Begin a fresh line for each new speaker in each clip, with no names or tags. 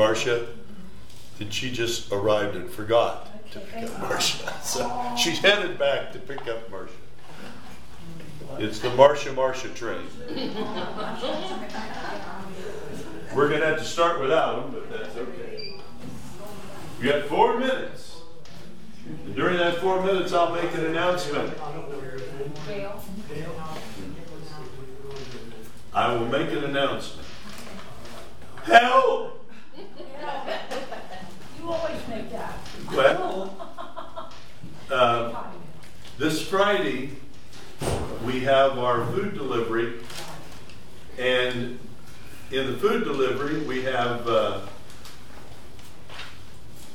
Marcia, and she just arrived and forgot to pick up Marcia. So she's headed back to pick up Marcia. It's the Marcia Marcia train. We're going to have to start without them, but that's okay. We got four minutes. And during that four minutes, I'll make an announcement. I will make an announcement. Help!
You always make that.
Well, uh, this Friday, we have our food delivery. And in the food delivery, we have uh,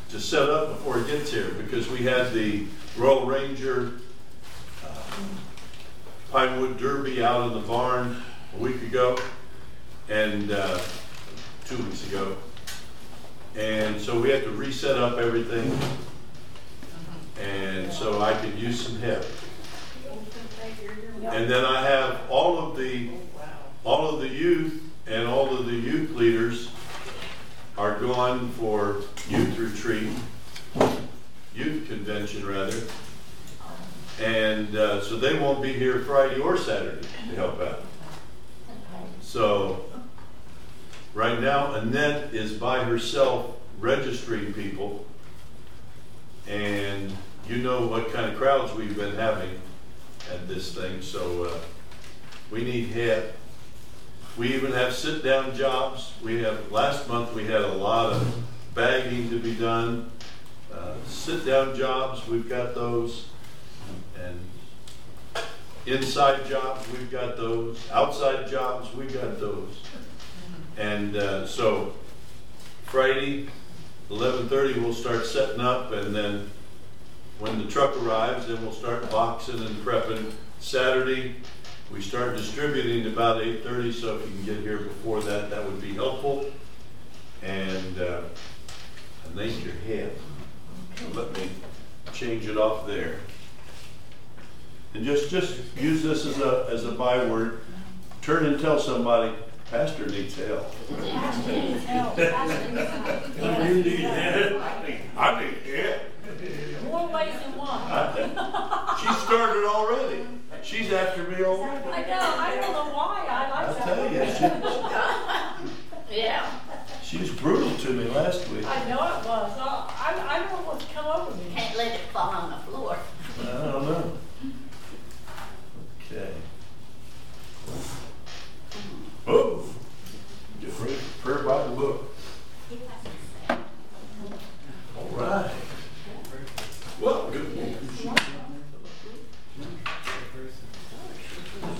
to set up before it gets here because we had the Royal Ranger uh, Pinewood Derby out in the barn a week ago and uh, two weeks ago. And so we had to reset up everything. And so I could use some help. And then I have all of the all of the youth and all of the youth leaders are gone for youth retreat, youth convention rather. And uh, so they won't be here Friday or Saturday to help out. So right now, Annette is by herself registering people. And you know what kind of crowds we've been having at this thing, so uh, we need help. We even have sit-down jobs. We have last month we had a lot of bagging to be done. Uh, sit-down jobs, we've got those, and inside jobs, we've got those. Outside jobs, we've got those. And uh, so Friday, 11:30, we'll start setting up, and then when the truck arrives, then we'll start boxing and prepping. Saturday, we start distributing about 8.30, so if you can get here before that, that would be helpful. And uh, I think your head. Let me change it off there. And just, just use this as a, as a byword. Turn and tell somebody, Pastor needs help.
Pastor needs help. Pastor needs help.
I need help. I need help.
More ways than one.
She started already. She's after me already.
I know, I don't know why, I
I
like that.
tell you,
Yeah.
she, she was brutal to me last week.
I know it was, Uh, I, I don't know what's come over me.
Can't let it fall on the floor.
I don't know. Okay. Oh, ready prayer by the book. All right. Well, good.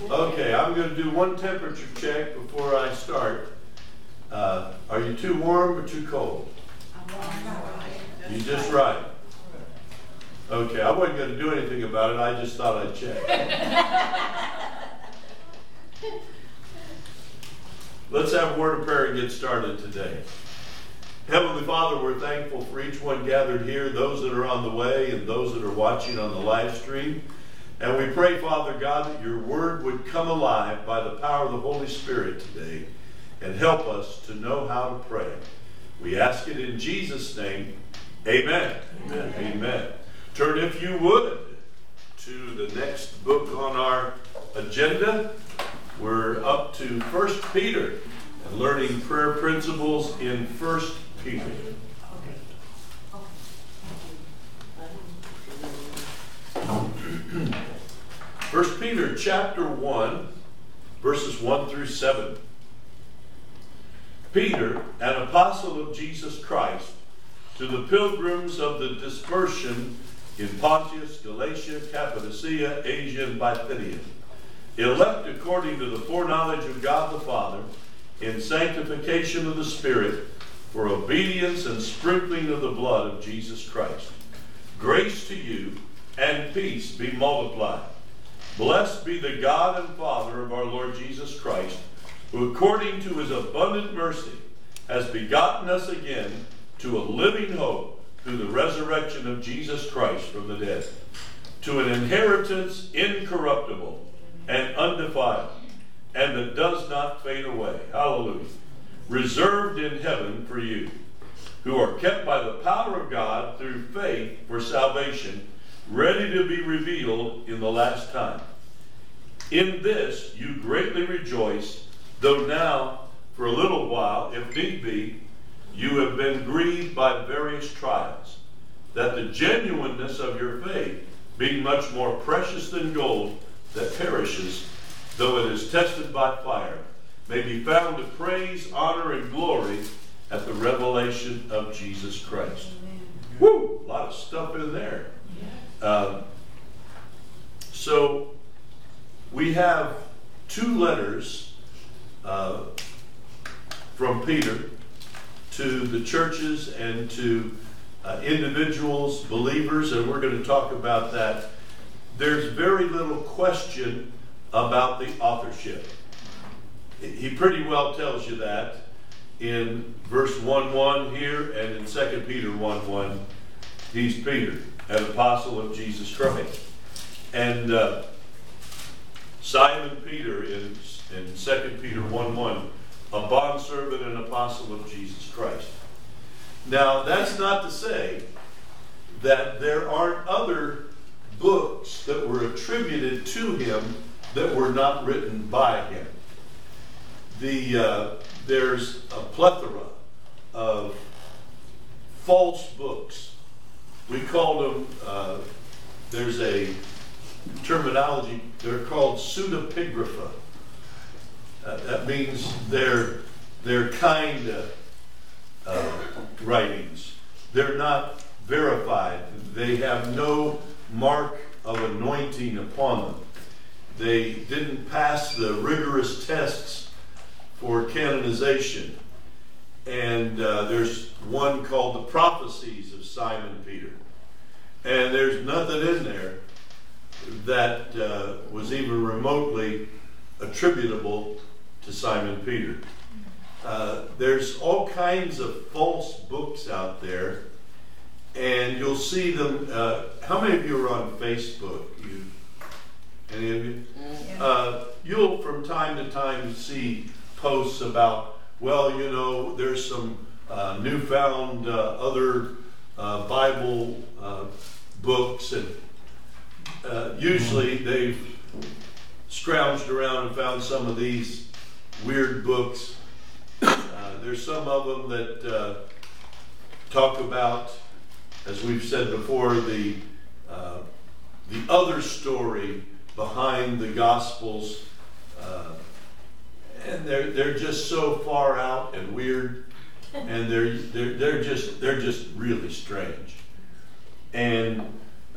Okay, I'm going to do one temperature check before I start. Uh, are you too warm or too cold? You're just right. Okay, I wasn't going to do anything about it. I just thought I'd check. Let's have a word of prayer and get started today. Heavenly Father, we're thankful for each one gathered here, those that are on the way and those that are watching on the live stream. And we pray, Father God, that your word would come alive by the power of the Holy Spirit today and help us to know how to pray. We ask it in Jesus' name. Amen. Amen. Amen. Turn, if you would, to the next book on our agenda. We're up to 1 Peter and learning prayer principles in 1 Peter. First Peter chapter 1, verses 1 through 7. Peter, an apostle of Jesus Christ, to the pilgrims of the dispersion in Pontus, Galatia, Cappadocia, Asia, and Bithynia, elect according to the foreknowledge of God the Father, in sanctification of the Spirit, for obedience and sprinkling of the blood of Jesus Christ. Grace to you and peace be multiplied. Blessed be the God and Father of our Lord Jesus Christ, who according to his abundant mercy has begotten us again to a living hope through the resurrection of Jesus Christ from the dead, to an inheritance incorruptible and undefiled, and that does not fade away. Hallelujah. Reserved in heaven for you, who are kept by the power of God through faith for salvation, ready to be revealed in the last time. In this you greatly rejoice, though now, for a little while, if need be, you have been grieved by various trials, that the genuineness of your faith, being much more precious than gold that perishes, though it is tested by fire, may be found to praise, honor, and glory at the revelation of Jesus Christ. Woo! A lot of stuff in there. Um, so we have two letters uh, from Peter to the churches and to uh, individuals, believers, and we're going to talk about that. There's very little question about the authorship. He pretty well tells you that in verse 1 1 here and in 2 Peter 1 1. He's Peter, an apostle of Jesus Christ. And uh, Simon Peter in, in 2 Peter 1 1 a bondservant and apostle of Jesus Christ. Now, that's not to say that there aren't other books that were attributed to him that were not written by him. The, uh, there's a plethora of false books. We call them, uh, there's a terminology, they're called pseudepigrapha. Uh, that means they're, they're kind of uh, writings. They're not verified. They have no mark of anointing upon them. They didn't pass the rigorous tests for canonization. And uh, there's one called the Prophecies of Simon Peter. And there's nothing in there that uh, was even remotely attributable to Simon Peter. Uh, there's all kinds of false books out there, and you'll see them. Uh, how many of you are on Facebook? You, any of you? Uh, you'll from time to time see posts about, well, you know, there's some uh, newfound uh, other uh, Bible books, and usually they've scrounged around and found some of these weird books. Uh, there's some of them that uh, talk about, as we've said before, the uh, the other story behind the Gospels, uh, and they're they're just so far out and weird, and they're they're they're just they're just really strange. And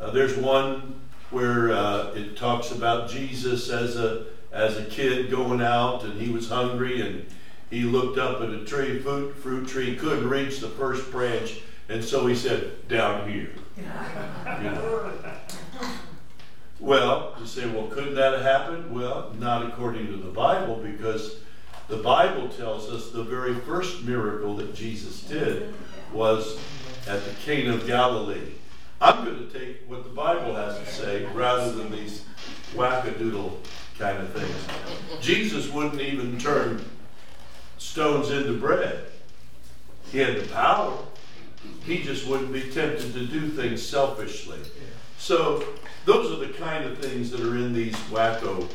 uh, there's one where uh, it talks about Jesus as a as a kid going out and he was hungry and he looked up at a tree, fruit, fruit tree, couldn't reach the first branch, and so he said, down here. You know. Well, you say, well, couldn't that have happened? Well, not according to the Bible, because the Bible tells us the very first miracle that Jesus did was at the Cana of Galilee. I'm going to take what the Bible has to say rather than these wackadoodle kind of things. Jesus wouldn't even turn stones into bread. He had the power. He just wouldn't be tempted to do things selfishly. So those are the kind of things that are in these wacko,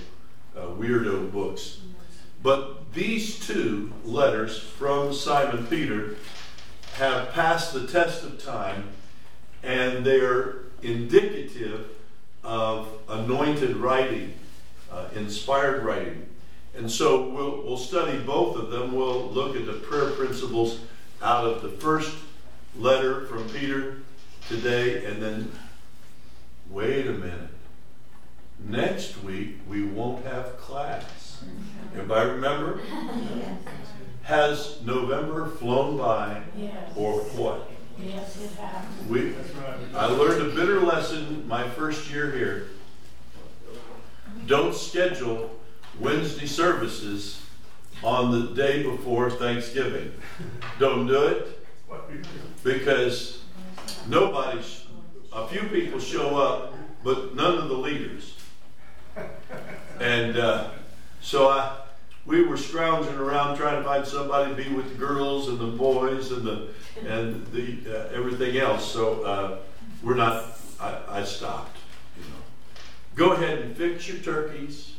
uh, weirdo books. But these two letters from Simon Peter have passed the test of time and they're indicative of anointed writing uh, inspired writing. And so we'll, we'll study both of them. We'll look at the prayer principles out of the first letter from Peter today, and then wait a minute. Next week we won't have class. Everybody remember? Has November flown by
Yes.
or what?
Yes, it has.
We, I learned a bitter lesson my first year here don't schedule Wednesday services on the day before Thanksgiving. Don't do it because nobody's, a few people show up, but none of the leaders. And uh, so I, we were scrounging around trying to find somebody to be with the girls and the boys and the and the uh, everything else. So uh, we're not. I, I stopped. You know, go ahead and fix your turkeys,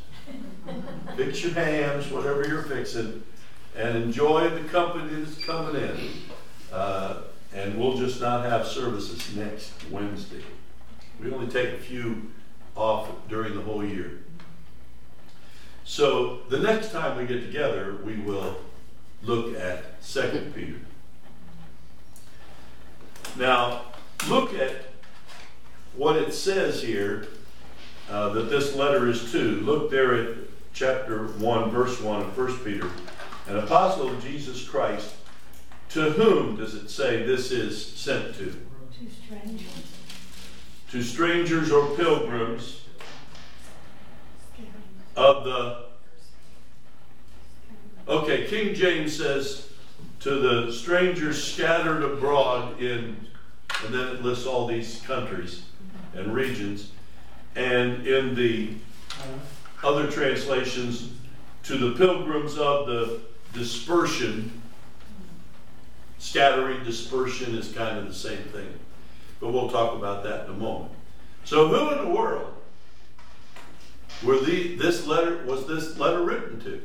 fix your hams, whatever you're fixing, and enjoy the company that's coming in. Uh, and we'll just not have services next Wednesday. We only take a few off during the whole year. So the next time we get together, we will look at Second Peter. Now, look at what it says here uh, that this letter is to. Look there at chapter 1, verse 1 of 1 Peter. An apostle of Jesus Christ, to whom does it say this is sent to?
Two strangers.
To strangers or pilgrims of the. Okay, King James says to the strangers scattered abroad in, and then it lists all these countries and regions. And in the other translations, to the pilgrims of the dispersion, scattering, dispersion is kind of the same thing. But we'll talk about that in a moment. So, who in the world were the this letter was this letter written to?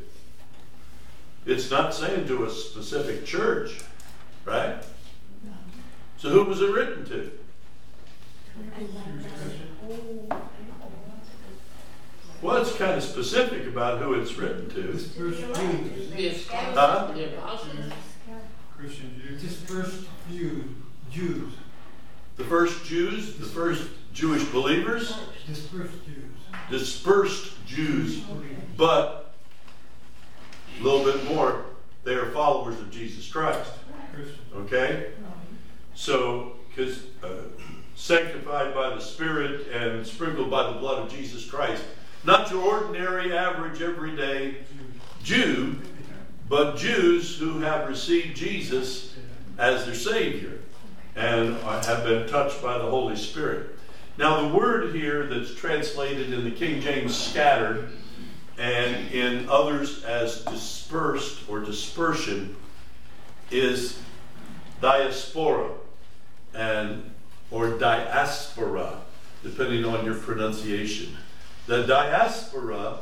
It's not saying to a specific church, right? So who was it written to? Well, it's kind of specific about who it's written to.
Dispersed Jews,
Yes.
Huh?
The.
Christian Jews.
Jews, Jews,
The first Jews, the first Jewish believers,
dispersed Jews.
dispersed Jews, but a little bit more, they are followers of Jesus Christ. Okay? So, because uh, sanctified by the Spirit and sprinkled by the blood of Jesus Christ. Not your ordinary, average, everyday Jew, but Jews who have received Jesus as their Savior and have been touched by the Holy Spirit. Now, the word here that's translated in the King James scattered and in others as dispersed or dispersion is diaspora and or diaspora, depending on your pronunciation. The diaspora,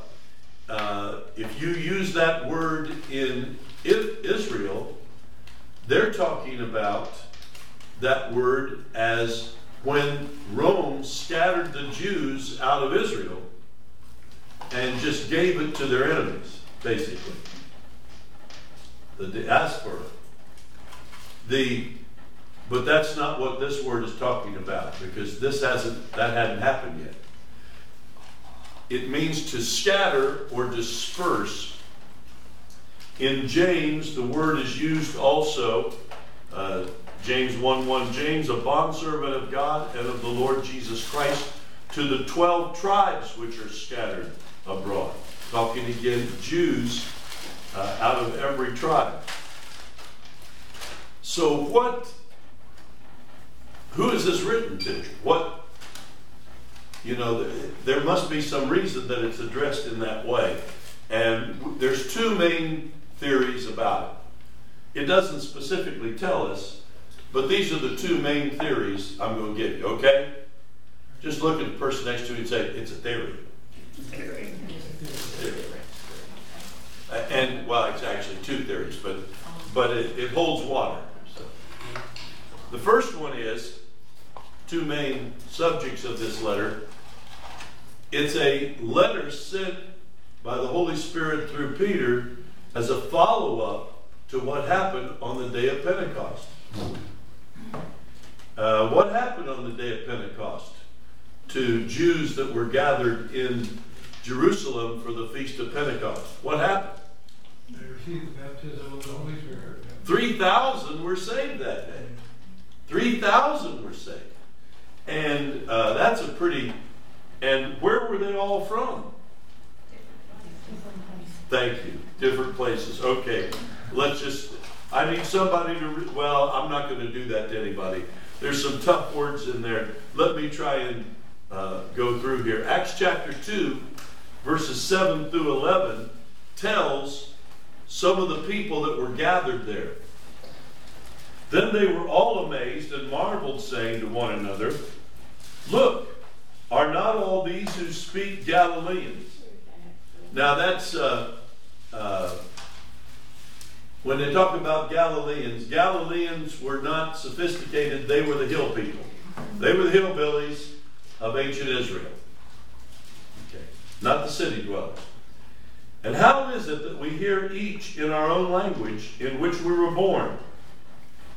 uh, if you use that word in Israel, they're talking about that word as when Rome scattered the Jews out of Israel and just gave it to their enemies, basically. The diaspora. The but that's not what this word is talking about because this hasn't that hadn't happened yet. It means to scatter or disperse. In James, the word is used also, uh, James 1 1, James, a bondservant of God and of the Lord Jesus Christ, to the 12 tribes which are scattered abroad. Talking again, Jews uh, out of every tribe. So, what, who is this written to? What, you know, there must be some reason that it's addressed in that way. And there's two main theories about it. It doesn't specifically tell us, but these are the two main theories I'm going to give you, okay? Just look at the person next to you and say, it's a theory. And, well, it's actually two theories, but, but it, it holds water. So. The first one is two main subjects of this letter. It's a letter sent by the Holy Spirit through Peter as a follow up to what happened on the day of Pentecost. Uh, what happened on the day of Pentecost to Jews that were gathered in Jerusalem for the Feast of Pentecost? What happened?
They received the baptism of the Holy Spirit.
3,000 were saved that day. 3,000 were saved. And uh, that's a pretty. And where were they all from? Thank you. Different places. Okay. Let's just. I need somebody to. Re- well, I'm not going to do that to anybody. there's some tough words in there. Let me try and uh, go through here. Acts chapter 2, verses 7 through 11, tells some of the people that were gathered there. Then they were all amazed and marveled, saying to one another, Look, are not all these who speak Galileans? Now that's uh, uh, when they talk about Galileans. Galileans were not sophisticated; they were the hill people. They were the hillbillies of ancient Israel. Okay, not the city dwellers. And how is it that we hear each in our own language in which we were born?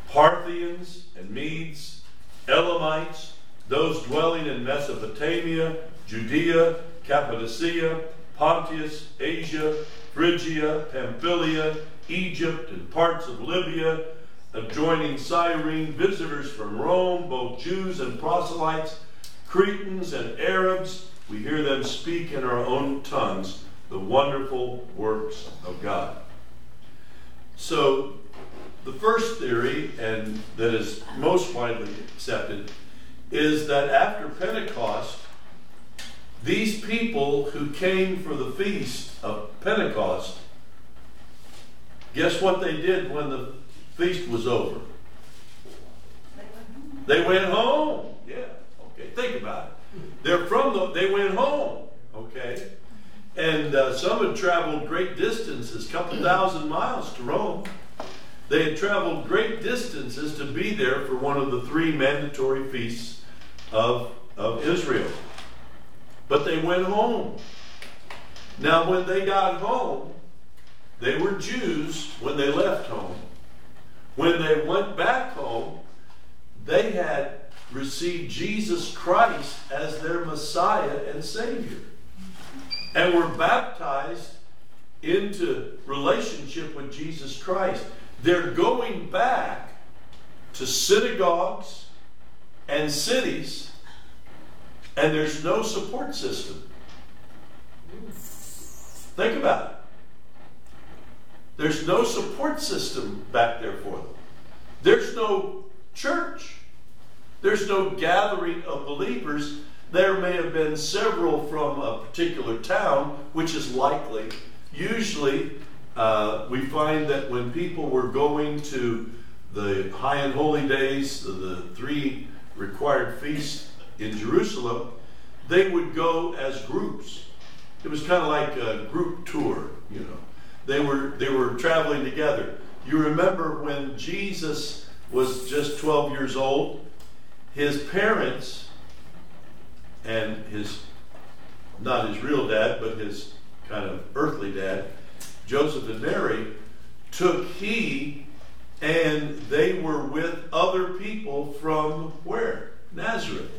Parthians and Medes, Elamites, those dwelling in Mesopotamia, Judea, Cappadocia, Pontus, Asia, Phrygia, Pamphylia, Egypt, and parts of Libya, adjoining Cyrene, visitors from Rome, both Jews and proselytes, Cretans and Arabs, we hear them speak in our own tongues the wonderful works of God. So, the first theory, and that is most widely accepted, is that after Pentecost, these people who came for the feast of Pentecost, guess what they did when the feast was over? They went home. Yeah, okay, think about it. They're from the, they went home, okay? And uh, some had traveled great distances, a couple thousand miles to Rome. They had traveled great distances to be there for one of the three mandatory feasts of, of Israel. But they went home. Now, when they got home, they were Jews when they left home. When they went back home, they had received Jesus Christ as their Messiah and Savior and were baptized into relationship with Jesus Christ. They're going back to synagogues and cities, and there's no support system. Think about it. There's no support system back there for them. There's no church. There's no gathering of believers. There may have been several from a particular town, which is likely. Usually, uh, we find that when people were going to the high and holy days, the, the three required feast in Jerusalem, they would go as groups. It was kind of like a group tour, you know. They were they were traveling together. You remember when Jesus was just 12 years old, his parents and his not his real dad, but his kind of earthly dad, Joseph and Mary, took he and they were with other people from where? Nazareth.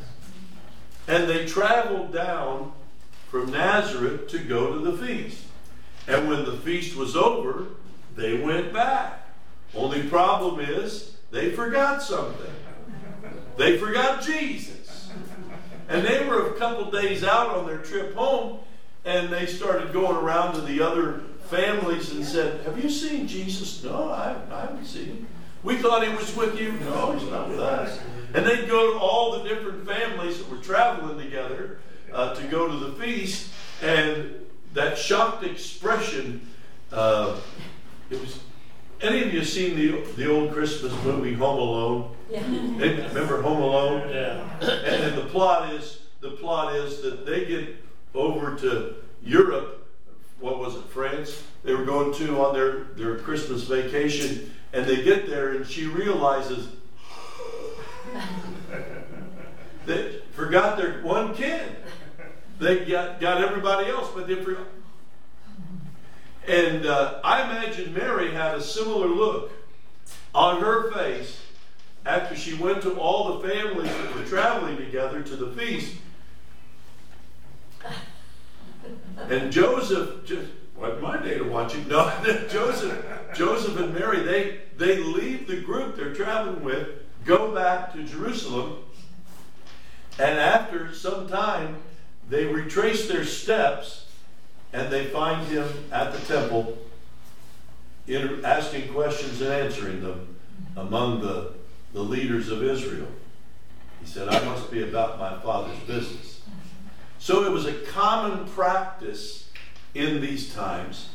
And they traveled down from Nazareth to go to the feast. And when the feast was over, they went back. Only problem is they forgot something. They forgot Jesus. And they were a couple days out on their trip home, and they started going around to the other families and said, Have you seen Jesus? No, I, I haven't seen him. We thought he was with you. No, he's not with us. And they'd go to all the different families that were traveling together uh, to go to the feast, and that shocked expression. Uh, it was. Any of you seen the the old Christmas movie Home Alone?
Yeah.
Remember Home Alone?
Yeah.
And, and the plot is the plot is that they get over to Europe. What was it? France. They were going to on their their Christmas vacation, and they get there, and she realizes they forgot their one kid. They got, got everybody else, but they forgot. And uh, I imagine Mary had a similar look on her face after she went to all the families that were traveling together to the feast. And Joseph just wasn't my day to watch it. No, Joseph, Joseph and Mary, they they leave the group they're traveling with, go back to Jerusalem, and after some time, they retrace their steps and they find him at the temple, in, asking questions and answering them among the, the leaders of Israel. He said, I must be about my Father's business. So it was a common practice in these times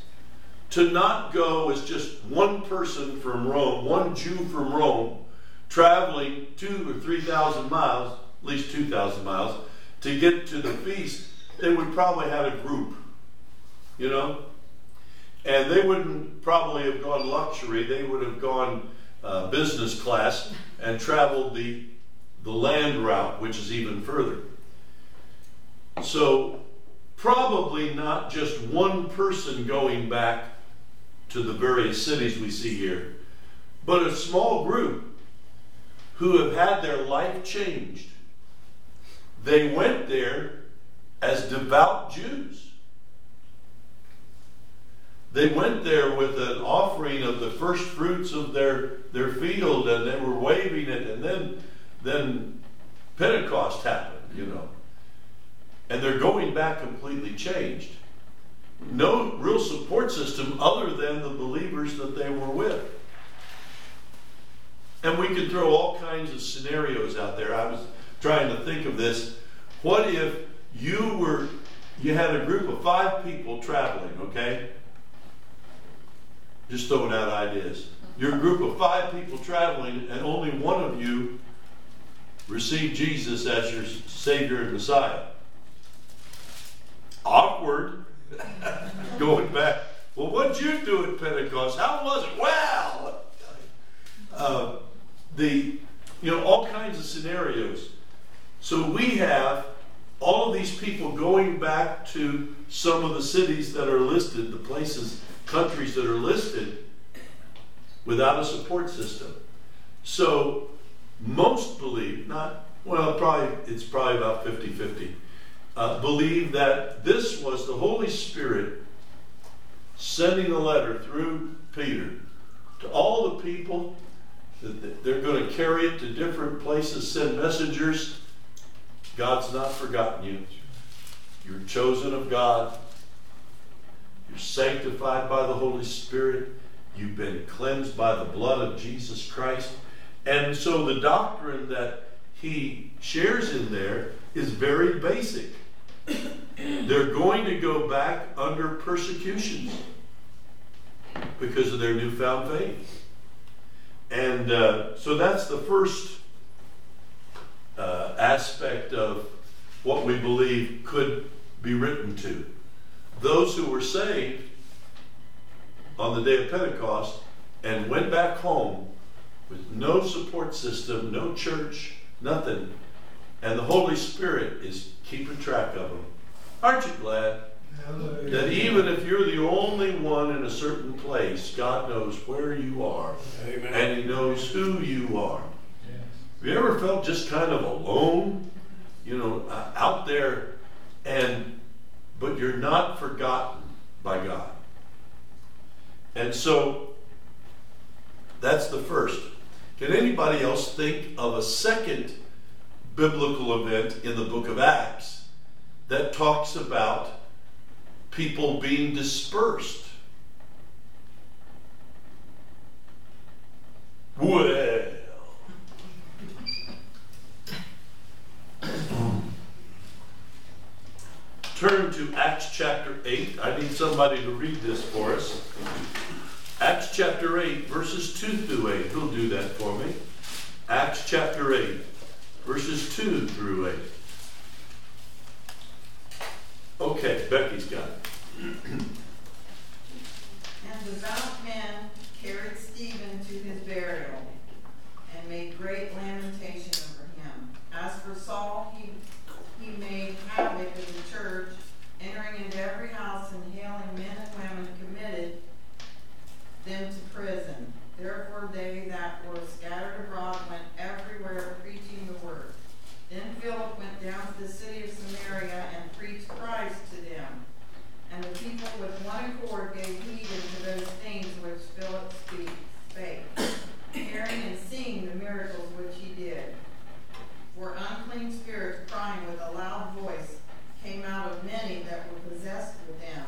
to not go as just one person from Rome, one Jew from Rome, traveling two or three thousand miles, at least two thousand miles, to get to the feast. They would probably have a group, you know, and they wouldn't probably have gone luxury. They would have gone uh, business class and traveled the the land route, which is even further. So probably not just one person going back to the various cities we see here, but a small group who have had their life changed. They went there as devout Jews. They went there with an offering of the first fruits of their, their field and they were waving it, and then, then Pentecost happened, you know. And they're going back completely changed no real support system other than the believers that they were with. And we could throw all kinds of scenarios out there. I was trying to think of this. What if you were you had a group of five people traveling, okay? Just throwing out ideas. You're a group of five people traveling, and only one of you received Jesus as your Savior and Messiah. Awkward. Going back, well, what'd you do at Pentecost? How was it? Well, uh, the you know all kinds of scenarios. So we have all of these people going back to some of the cities that are listed, the places, countries that are listed, without a support system. So most believe, not well, probably it's probably about 50 50 uh, believe that this was the Holy Spirit sending a letter through Peter to all the people. That they're going to carry it to different places, send messengers. God's not forgotten you. You're chosen of God. You're sanctified by the Holy Spirit. You've been cleansed by the blood of Jesus Christ. And so the doctrine that he shares in there is very basic. They're going to go back under persecutions because of their newfound faith. And uh, so that's the first uh, aspect of what we believe could be written to. Those who were saved on the day of Pentecost and went back home with no support system, no church, nothing, and the Holy Spirit is keeping track of them. Aren't you glad that even if you're the only one in a certain place, God knows where you are
Amen.
and He knows who you are? Have you ever felt just kind of alone, you know, uh, out there, and but you're not forgotten by God? And so that's the first. Can anybody else think of a second biblical event in the book of Acts that talks about people being dispersed. Well, turn to Acts chapter 8. I need somebody to read this for us. Acts chapter 8, verses 2 through 8. Who'll do that for me? Acts chapter 8 verses 2 through 8. Okay, Becky's got it.
And devout men carried Stephen to his burial and made great lamentation over him. As for Saul, he, he made havoc in the church, entering into every house and hailing men and women committed them to prison. Therefore they that were scattered abroad went everywhere preaching the word. Then Philip went down to the city of Samaria and preached Christ to them. And the people with one accord gave heed unto those things which Philip spake, hearing and seeing the miracles which he did. For unclean spirits crying with a loud voice came out of many that were possessed with them.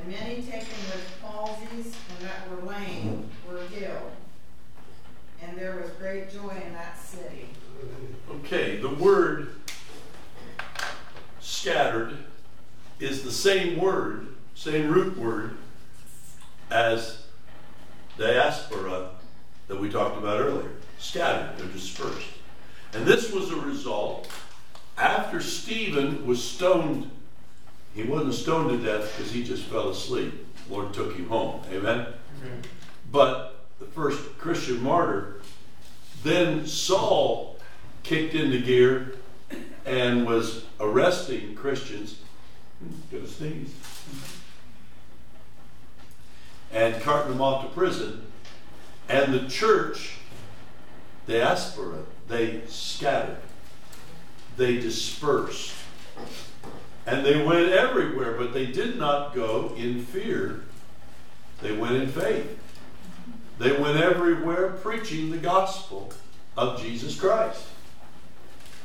And many taken with palsies and that were lame were healed. And there was great joy in that city.
Okay, the word scattered is the same word, same root word as diaspora that we talked about earlier. Scattered, they're dispersed. And this was a result after Stephen was stoned. He wasn't stoned to death because he just fell asleep. Lord took him home. Amen? But the first Christian martyr, then Saul kicked into gear and was arresting Christians. Sneeze. And carting them off to prison. And the church, diaspora, they scattered. They dispersed. And they went everywhere, but they did not go in fear. They went in faith. They went everywhere preaching the gospel of Jesus Christ.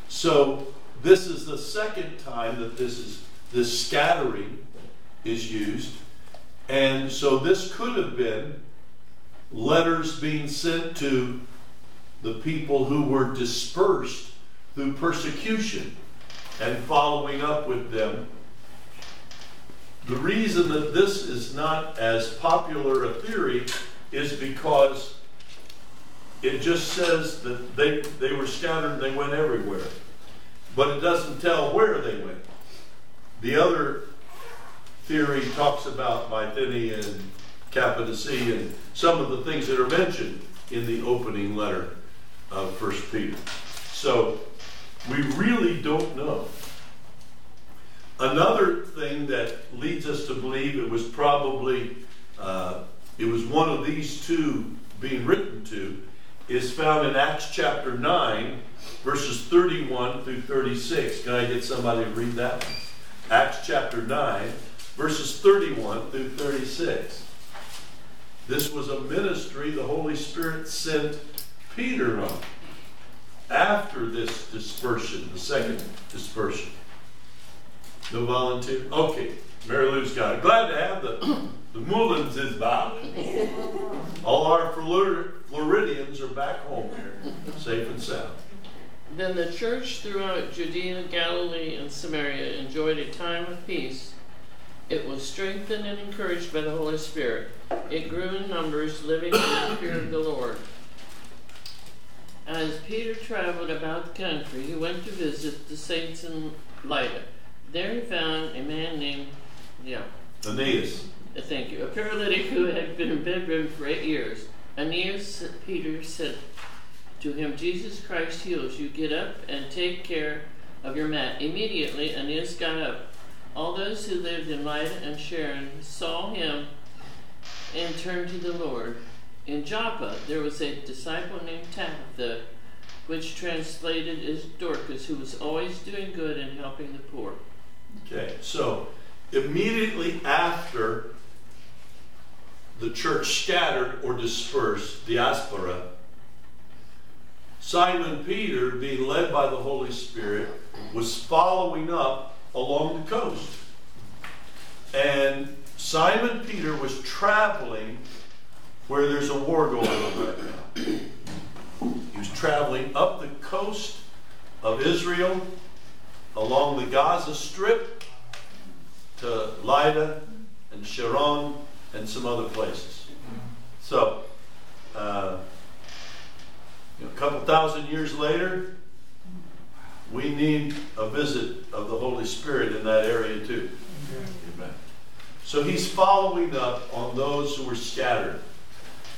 So this is the second time that this is this scattering is used. And so this could have been letters being sent to the people who were dispersed through persecution and following up with them. The reason that this is not as popular a theory is because it just says that they, they were scattered and they went everywhere. But it doesn't tell where they went. The other theory talks about Bithynia and Cappadocia and some of the things that are mentioned in the opening letter of First Peter. So we really don't know. Another thing that leads us to believe it was probably uh, it was one of these two being written to is found in Acts chapter 9, verses 31 through 36. Can I get somebody to read that? One? Acts chapter 9, verses 31 through 36. This was a ministry the Holy Spirit sent Peter on after this dispersion, the second dispersion. No volunteer? Okay, Mary Lou's got it. Glad to have the, the Mullins is back. All our Floridians are back home here, safe and sound.
Then the church throughout Judea, Galilee, and Samaria enjoyed a time of peace. It was strengthened and encouraged by the Holy Spirit. It grew in numbers, living in the fear of the Lord. As Peter traveled about the country, he went to visit the saints in Lydda. There he found a man named, yeah.
Aeneas.
Uh, thank you. A paralytic who had been bedridden for eight years. Aeneas, Peter said to him, Jesus Christ heals you. Get up and take care of your mat. Immediately, Aeneas got up. All those who lived in Lydda and Sharon saw him and turned to the Lord. In Joppa, there was a disciple named Tabitha, which translated is Dorcas, who was always doing good and helping the poor.
Okay, so immediately after the church scattered or dispersed, diaspora, Simon Peter, being led by the Holy Spirit, was following up along the coast. And Simon Peter was traveling where there's a war going on right now. He was traveling up the coast of Israel, along the Gaza Strip, to Lydda and Sharon and some other places. So, uh, a couple thousand years later, we need a visit of the Holy Spirit in that area too. Amen. So he's following up on those who were scattered.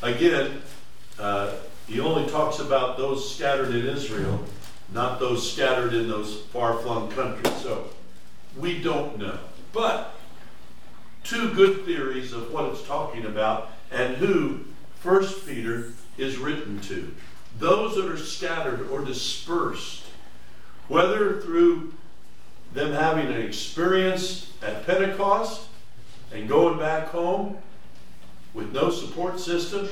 Again, uh, he only talks about those scattered in Israel, not those scattered in those far flung countries. So we don't know. But two good theories of what it's talking about and who First Peter is written to. Those that are scattered or dispersed, whether through them having an experience at Pentecost and going back home with no support system,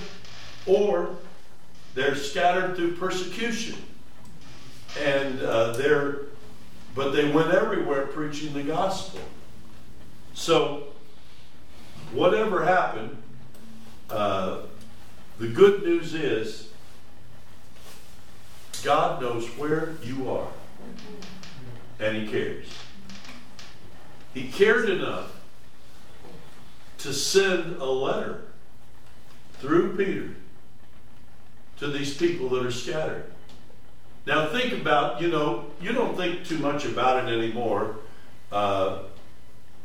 or they're scattered through persecution. And uh, they're, but they went everywhere preaching the gospel. So, whatever happened, uh, the good news is God knows where you are. And He cares. He cared enough to send a letter through Peter to these people that are scattered. Now think about, you know, you don't think too much about it anymore. Uh,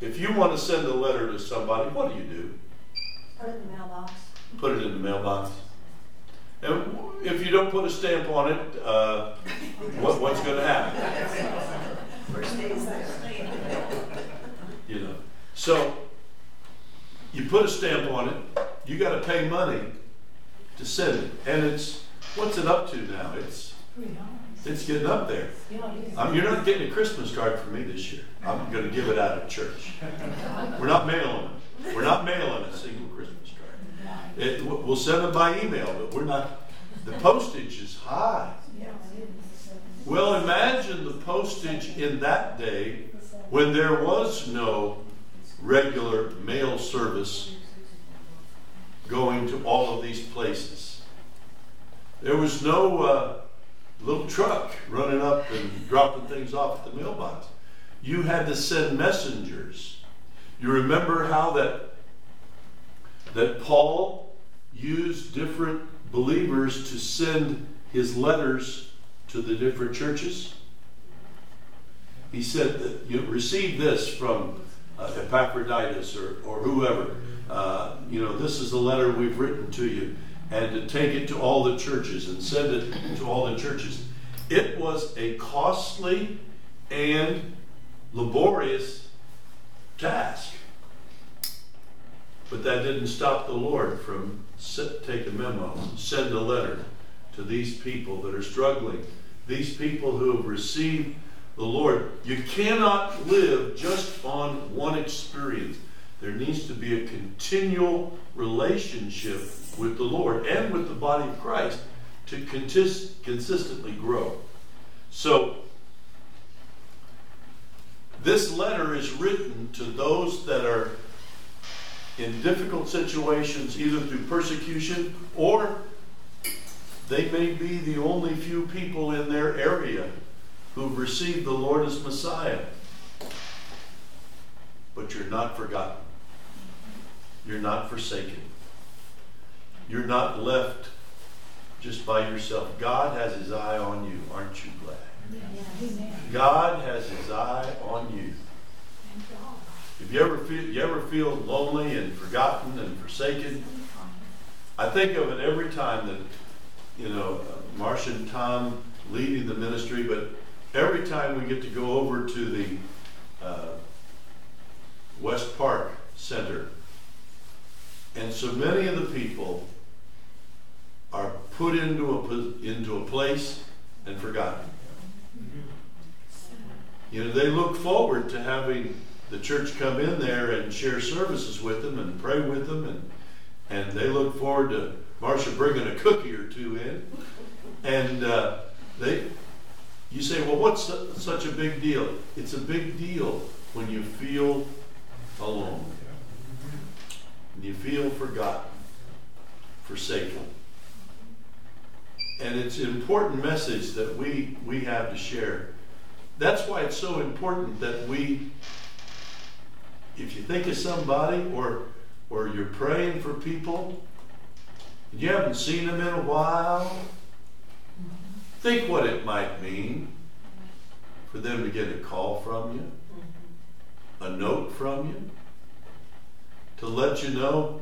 if you want to send a letter to somebody, what do you do?
Put it in the mailbox.
Put it in the mailbox. And if you don't put a stamp on it, uh, what, what's going to happen? You know. So you put a stamp on it. You got to pay money to send it, and it's what's it up to now? It's it's getting up there.
Yeah, it is.
Um, you're not getting a Christmas card from me this year. I'm going to give it out at church. We're not mailing it. We're not mailing a single Christmas card. It, we'll send them by email, but we're not. The postage is high.
It.
Well, imagine the postage in that day when there was no regular mail service going to all of these places. There was no uh, little truck running up and dropping things off at the mailbox. You had to send messengers. You remember how that that Paul used different believers to send his letters to the different churches? He said that you receive this from uh, Epaphroditus or, or whoever. Uh, you know, this is the letter we've written to you, and to take it to all the churches and send it to all the churches. It was a costly and laborious task. But that didn't stop the Lord from sit, take a memo, send a letter to these people that are struggling, these people who have received the Lord. You cannot live just on one experience. There needs to be a continual relationship with the Lord and with the body of Christ to contis- consistently grow. So, this letter is written to those that are in difficult situations, either through persecution or they may be the only few people in their area who've received the Lord as Messiah. But you're not forgotten. You're not forsaken. You're not left just by yourself. God has his eye on you. Aren't you glad? God has his eye on you. If you ever feel you ever feel lonely and forgotten and forsaken, I think of it every time that you know Marcia and Tom leading the ministry, but every time we get to go over to the uh, West Park Center, and so many of the people are put into a into a place and forgotten. You know, they look forward to having the church come in there and share services with them and pray with them, and and they look forward to Marcia bringing a cookie or two in, and uh, they. You say, well, what's such a big deal? It's a big deal when you feel alone, and you feel forgotten, forsaken, and it's an important message that we we have to share. That's why it's so important that we if you think of somebody or or you're praying for people and you haven't seen them in a while, think what it might mean for them to get a call from you, a note from you, to let you know.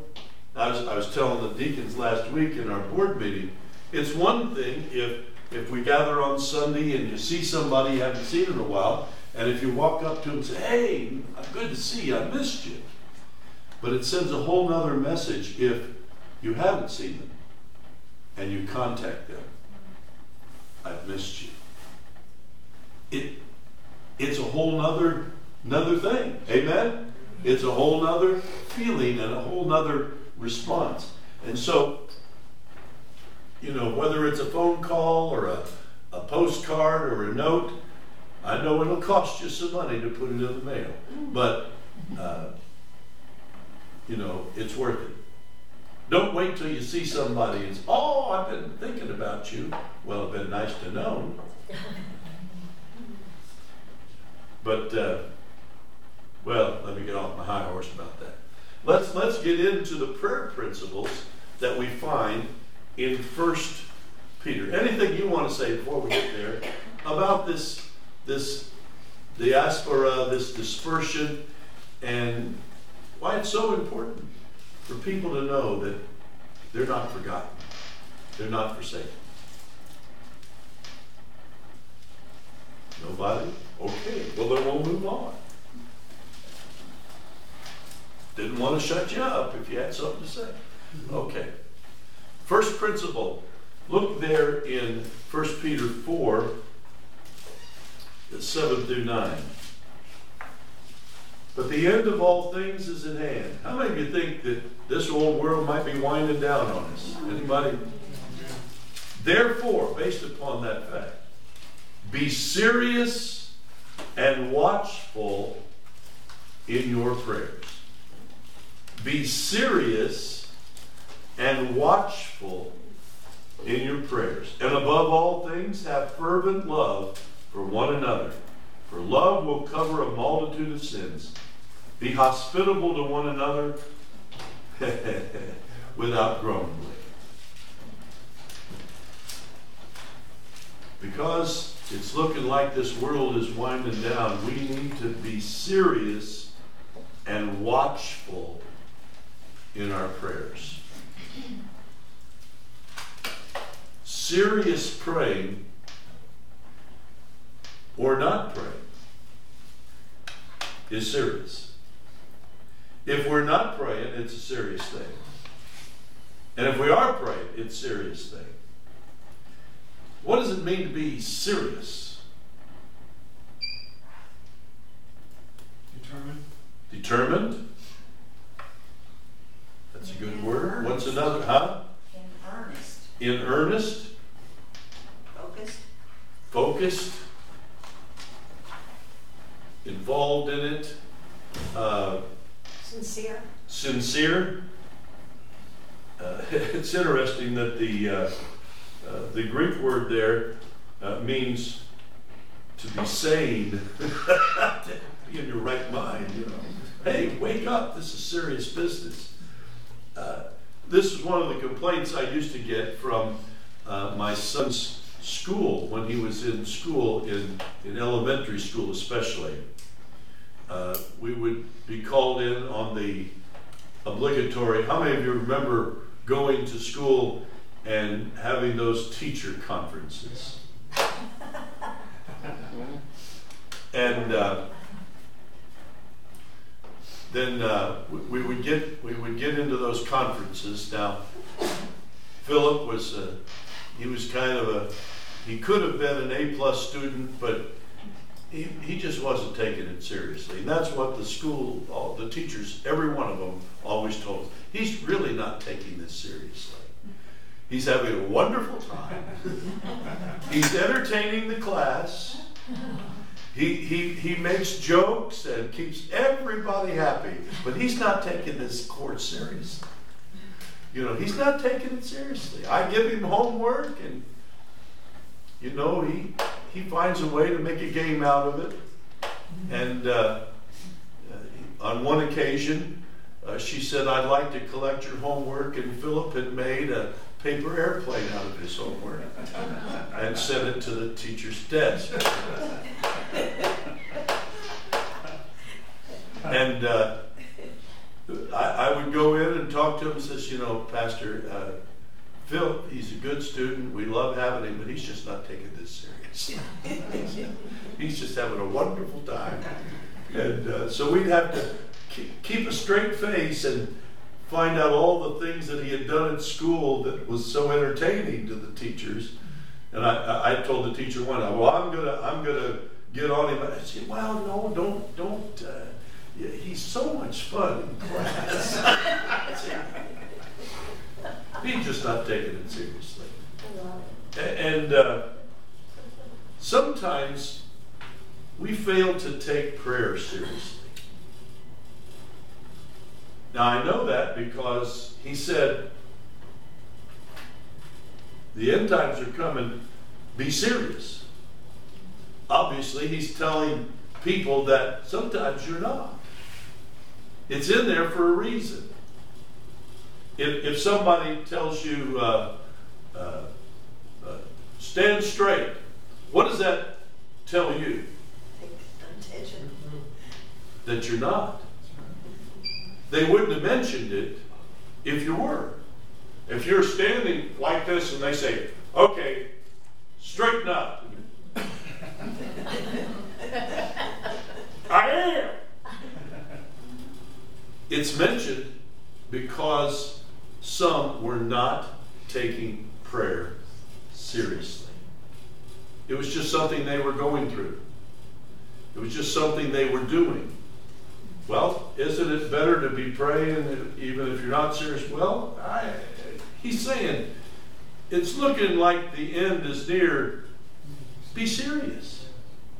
I was, I was telling the deacons last week in our board meeting, it's one thing if if we gather on Sunday and you see somebody you haven't seen in a while, and if you walk up to them and say, hey, good to see you, I missed you. But it sends a whole nother message if you haven't seen them and you contact them. I've missed you. It it's a whole nother another thing. Amen? It's a whole nother feeling and a whole nother response. And so, you know, whether it's a phone call or a, a postcard or a note, I know it'll cost you some money to put it in the mail, but uh, you know it's worth it. Don't wait till you see somebody and say, oh, I've been thinking about you. Well, it'd been nice to know. But, uh, well, let me get off my high horse about that. Let's, let's get into the prayer principles that we find in First Peter. Anything you want to say before we get there about this, this diaspora, this dispersion, and why it's so important for people to know that they're not forgotten, they're not forsaken. Nobody? Okay, well then we'll move on. Didn't want to shut you up if you had something to say. Okay. First principle. Look there in 1 Peter 4, 7 through 9. But the end of all things is at hand. How many of you think that this old world might be winding down on us? Anybody? Therefore, based upon that fact, be serious and watchful in your prayers. Be serious and watchful in your prayers. And above all things, have fervent love for one another. For love will cover a multitude of sins. Be hospitable to one another without grumbling. Because it's looking like this world is winding down, we need to be serious and watchful in our prayers. Serious praying or not praying is serious. If we're not praying, it's a serious thing. And if we are praying, it's a serious thing. What does it mean to be serious?
Determined.
Determined? That's a good word. What's another? Huh?
In earnest,
In earnest?
focused,
Focused? Involved in it? Uh,
sincere,
sincere? Uh, it's interesting that the, uh, uh, the Greek word there uh, means to be sane, to be in your right mind, you know. Hey, wake up, this is serious business. Uh, this is one of the complaints I used to get from uh, my son's school when he was in school, in, in elementary school especially. Uh, we would be called in on the obligatory. How many of you remember going to school and having those teacher conferences? and uh, then uh, we, we would get we would get into those conferences. Now, Philip was uh, he was kind of a he could have been an A plus student, but he, he just wasn't taking it seriously. And that's what the school, all the teachers, every one of them always told us. He's really not taking this seriously. He's having a wonderful time. He's entertaining the class. He, he, he makes jokes and keeps everybody happy, but he's not taking this course seriously. You know, he's not taking it seriously. I give him homework and you know, he he finds a way to make a game out of it. And uh, on one occasion, uh, she said, "I'd like to collect your homework," and Philip had made a paper airplane out of his homework and sent it to the teacher's desk. and uh, I, I, would go in and talk to him and says, "You know, Pastor." Uh, Phil, he's a good student. We love having him, but he's just not taking this serious. he's just having a wonderful time. And uh, so we'd have to keep a straight face and find out all the things that he had done at school that was so entertaining to the teachers. And I, I told the teacher one, well, I'm gonna, I'm gonna get on him. I said, well, no, don't, don't. Uh, yeah, he's so much fun in class. He's just not taking it seriously. And uh, sometimes we fail to take prayer seriously. Now, I know that because he said, the end times are coming, be serious. Obviously, he's telling people that sometimes you're not. It's in there for a reason. If, if somebody tells you, uh, uh, uh, stand straight, what does that tell you? That you're not. They wouldn't have mentioned it if you were. If you're standing like this and they say, okay, straighten up. I am. It's mentioned because some were not taking prayer seriously. It was just something they were going through. It was just something they were doing. Well, isn't it better to be praying even if you're not serious? Well, I, he's saying it's looking like the end is near. Be serious.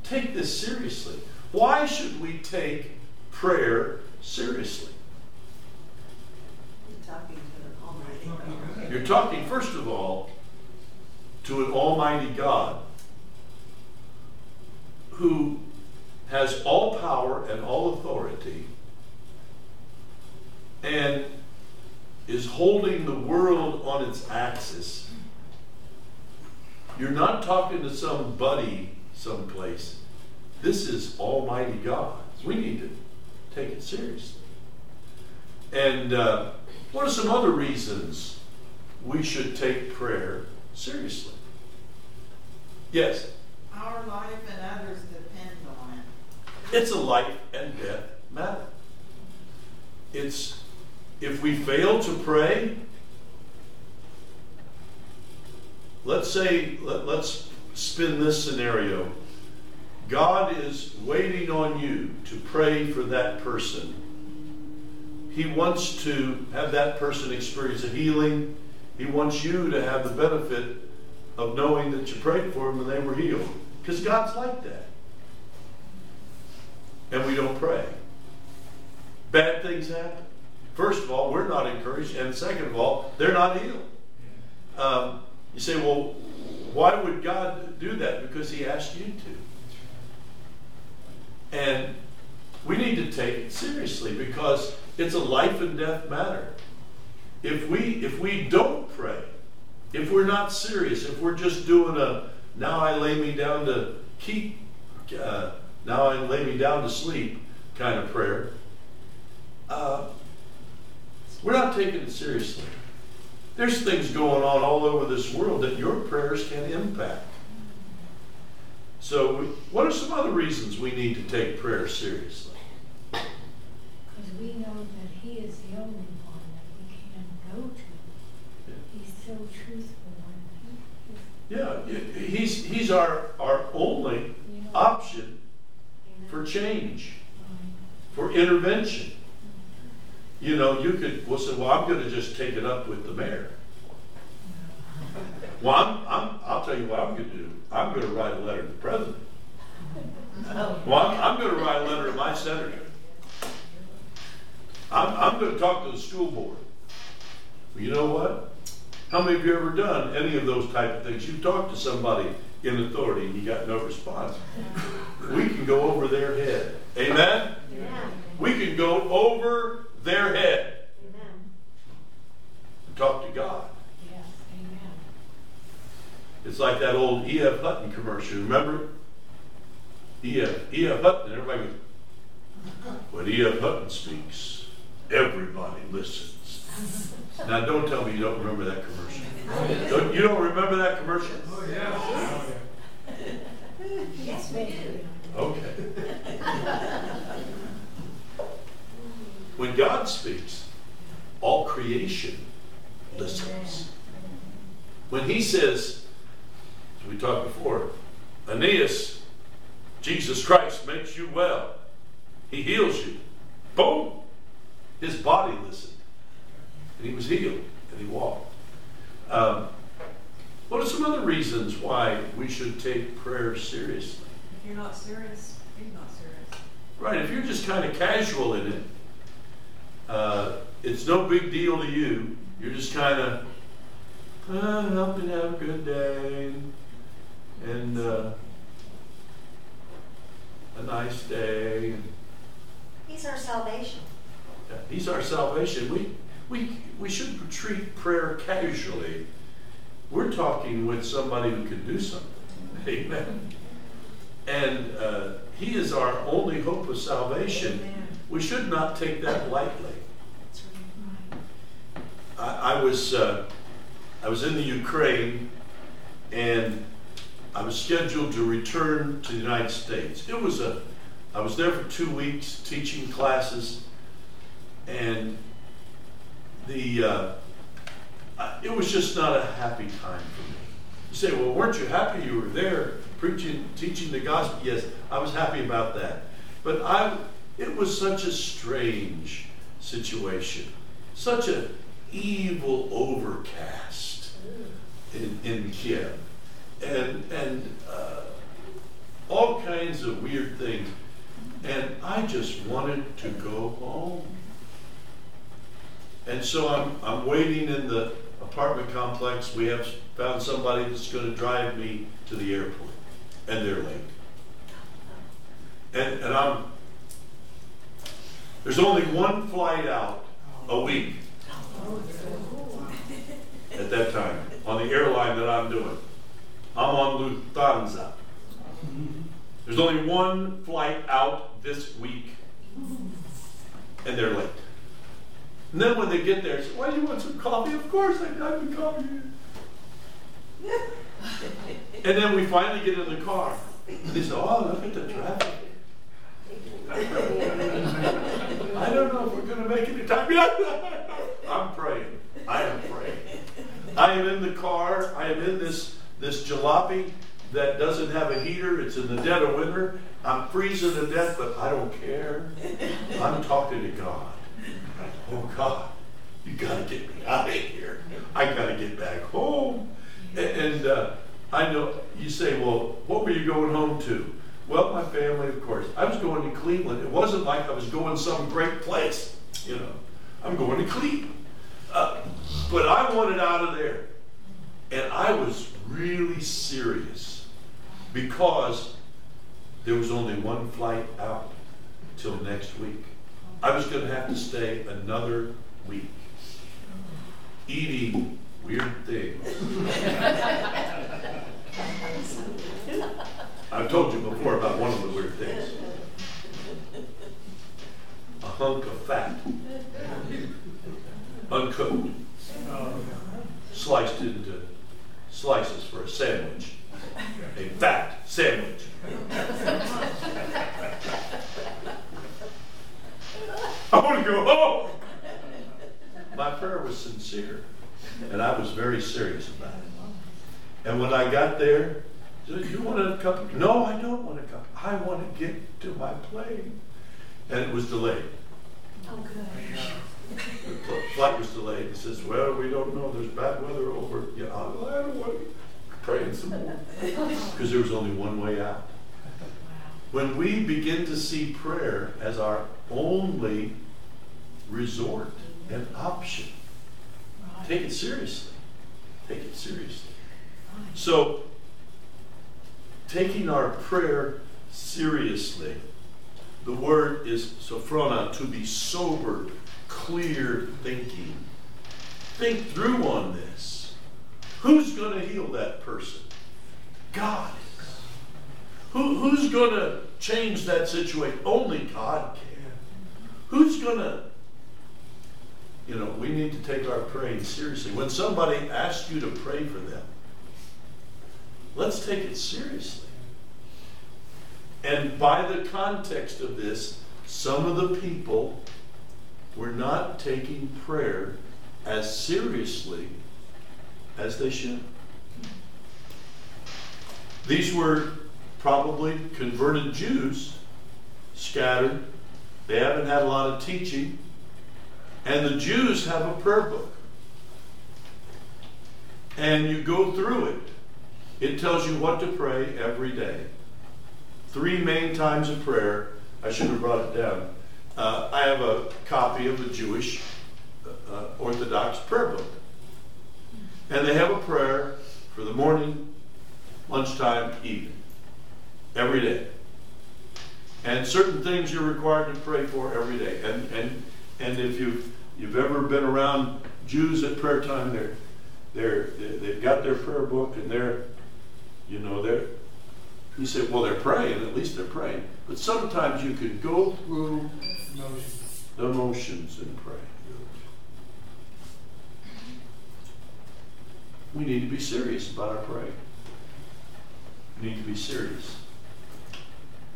Take this seriously. Why should we take prayer seriously?
You're talking to the Almighty God.
You're talking, first of all, to an Almighty God who has all power and all authority and is holding the world on its axis. You're not talking to some buddy someplace. This is Almighty God. We need to take it seriously. And uh, what are some other reasons we should take prayer seriously? Yes,
Our life and others depend.
It's a life and death matter. It's if we fail to pray, let's say, let, let's spin this scenario. God is waiting on you to pray for that person. He wants to have that person experience a healing. He wants you to have the benefit of knowing that you prayed for them and they were healed. Because God's like that. And we don't pray. Bad things happen. First of all, we're not encouraged. And second of all, they're not healed. Um, you say, well, why would God do that? Because He asked you to. And we need to take it seriously because it's a life and death matter. If we if we don't pray, if we're not serious, if we're just doing a now I lay me down to keep, uh, now I lay me down to sleep kind of prayer, uh, we're not taking it seriously. There's things going on all over this world that your prayers can impact. So, we, what are some other reasons we need to take prayer seriously?
Because we know that he is the only one that we can go to. He's so truthful and he,
Yeah, he's he's our our only option for change, for intervention. You know, you could well say, well, I'm going to just take it up with the mayor. Well, I'm, I'm, I'll tell you what I'm going to do. I'm going to write a letter to the president. Well, I'm, I'm going to write a letter to my senator. I'm, I'm going to talk to the school board. Well, you know what? How many of you ever done any of those type of things? You've talked to somebody in authority and you got no response. We can go over their head. Amen? We can go over their head and talk to God.
Yes, amen.
It's like that old E.F. Hutton commercial. Remember? E.F. E.F. Hutton. Everybody goes, when E.F. Hutton speaks, everybody listens. Now, don't tell me you don't remember that commercial. Don't, you don't remember that commercial?
Oh, yeah.
Yes, we do.
Okay. When God speaks, all creation listens. When He says, as we talked before, Aeneas, Jesus Christ makes you well, He heals you. Boom! His body listened. And he was healed and he walked. Um, what are some other reasons why we should take prayer seriously?
If you're not serious, you're not serious.
Right, if you're just kind of casual in it, uh, it's no big deal to you. You're just kind of uh, help me have a good day, and uh, a nice day. And,
He's our salvation.
yeah, he's our salvation. We, we, we shouldn't treat prayer casually. We're talking with somebody who can do something. Amen. And uh, he is our only hope of salvation. We should not take that lightly. I, I was uh, I was in the Ukraine, and I was scheduled to return to the United States. It was a I was there for two weeks teaching classes, and the uh, it was just not a happy time for me. You say, well, weren't you happy you were there preaching, teaching the gospel? Yes, I was happy about that. But I, it was such a strange situation, such a evil overcast in, in Kiev, and and uh, all kinds of weird things. And I just wanted to go home. And so I'm, I'm waiting in the apartment complex. We have found somebody that's going to drive me to the airport, and they're late. And, and I'm, there's only one flight out a week at that time on the airline that I'm doing. I'm on Lufthansa. There's only one flight out this week, and they're late. And then when they get there, say, "Why do you want some coffee?" Of course, I the coffee. and then we finally get in the car. And they say, "Oh, look at the traffic." I don't know if we're going to make it time. I'm praying. I am praying. I am in the car. I am in this this jalopy that doesn't have a heater. It's in the dead of winter. I'm freezing to death, but I don't care. I'm talking to God. Oh God, you got to get me out of here. I got to get back home. And, and uh, I know you say, well, what were you going home to? Well, my family, of course. I was going to Cleveland. It wasn't like I was going some great place. You know, I'm going to Cleveland. Uh, but I wanted out of there. And I was really serious because there was only one flight out till next week. I was going to have to stay another week eating weird things. I've told you before about one of the weird things. A hunk of fat, uncooked, sliced into slices for a sandwich. A fat sandwich. I want to go home. My prayer was sincere, and I was very serious about it. And when I got there, I said, you want a cup? Of, no, I don't want a cup. I want to get to my plane. And it was delayed.
Oh, good.
The flight was delayed. He says, well, we don't know. There's bad weather over. Yeah, I I don't want to pray some more. Because there was only one way out. When we begin to see prayer as our only resort and option, take it seriously. Take it seriously. So, taking our prayer seriously, the word is sophrona, to be sober, clear thinking. Think through on this. Who's going to heal that person? God. Who, who's going to change that situation? Only God can. Who's going to, you know, we need to take our praying seriously. When somebody asks you to pray for them, let's take it seriously. And by the context of this, some of the people were not taking prayer as seriously as they should. These were probably converted Jews, scattered. They haven't had a lot of teaching. And the Jews have a prayer book. And you go through it. It tells you what to pray every day. Three main times of prayer. I should have brought it down. Uh, I have a copy of the Jewish uh, Orthodox prayer book. And they have a prayer for the morning, lunchtime, evening, every day. And certain things you're required to pray for every day. And and and if you've you've ever been around Jews at prayer time, they're they're they've got their prayer book and they're you know they're you say well they're praying at least they're praying but sometimes you can go through the motions and pray we need to be serious about our praying we need to be serious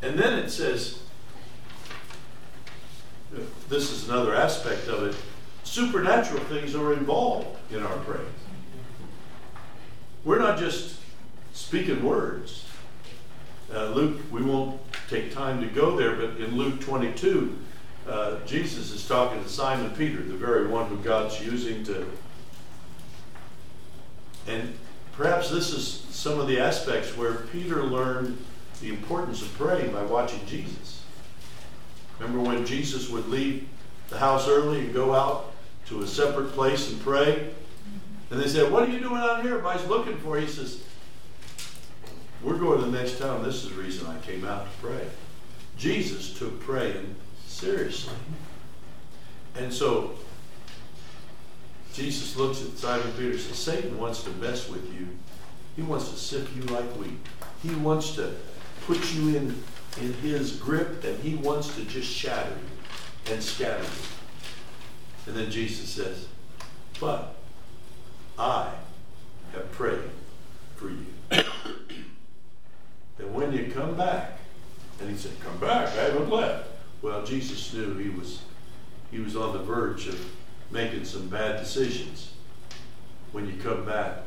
and then it says this is another aspect of it supernatural things are involved in our praying we're not just speaking words. Uh, Luke, we won't take time to go there, but in Luke 22, uh, Jesus is talking to Simon Peter, the very one who God's using to. And perhaps this is some of the aspects where Peter learned the importance of praying by watching Jesus. Remember when Jesus would leave the house early and go out to a separate place and pray? And they said, What are you doing out here? Everybody's looking for you. He says, We're going to the next town. This is the reason I came out to pray. Jesus took praying seriously. And so Jesus looks at Simon Peter and says, Satan wants to mess with you. He wants to sift you like wheat. He wants to put you in, in his grip and he wants to just shatter you and scatter you. And then Jesus says, But I have prayed for you. that when you come back, and he said, Come back, I haven't left. Well, Jesus knew he was he was on the verge of making some bad decisions. When you come back,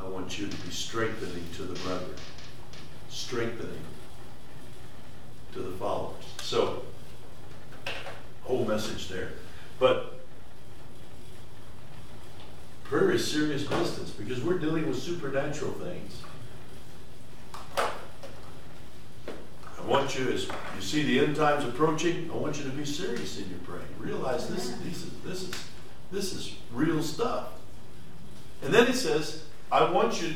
I want you to be strengthening to the brethren, strengthening to the followers. So, whole message there. But prayer is serious business because we're dealing with supernatural things. I want you, as you see the end times approaching, I want you to be serious in your praying. Realize this, this, is, this, is, this is real stuff. And then he says, I want you,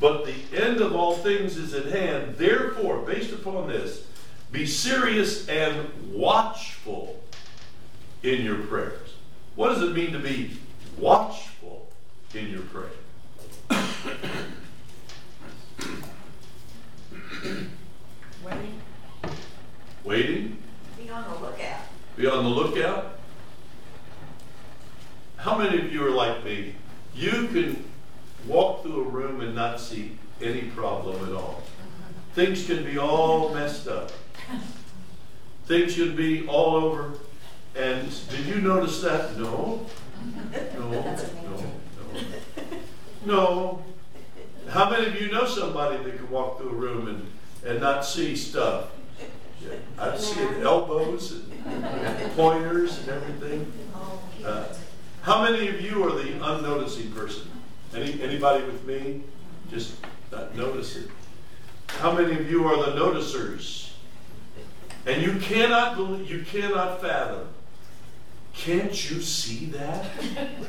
but the end of all things is at hand. Therefore, based upon this, be serious and watchful in your prayers. What does it mean to be watchful in your prayer?
Waiting,
Waiting?
be on the lookout.
Be on the lookout? How many of you are like me? You can walk through a room and not see any problem at all. Things can be all messed up. Things should be all over. And did you notice that? No. No, no, no. No. How many of you know somebody that can walk through a room and, and not see stuff? I've seen elbows and, and pointers and everything. Uh, how many of you are the unnoticing person? Any, anybody with me? Just not notice it. How many of you are the noticers? And you cannot believe, you cannot fathom. Can't you see that?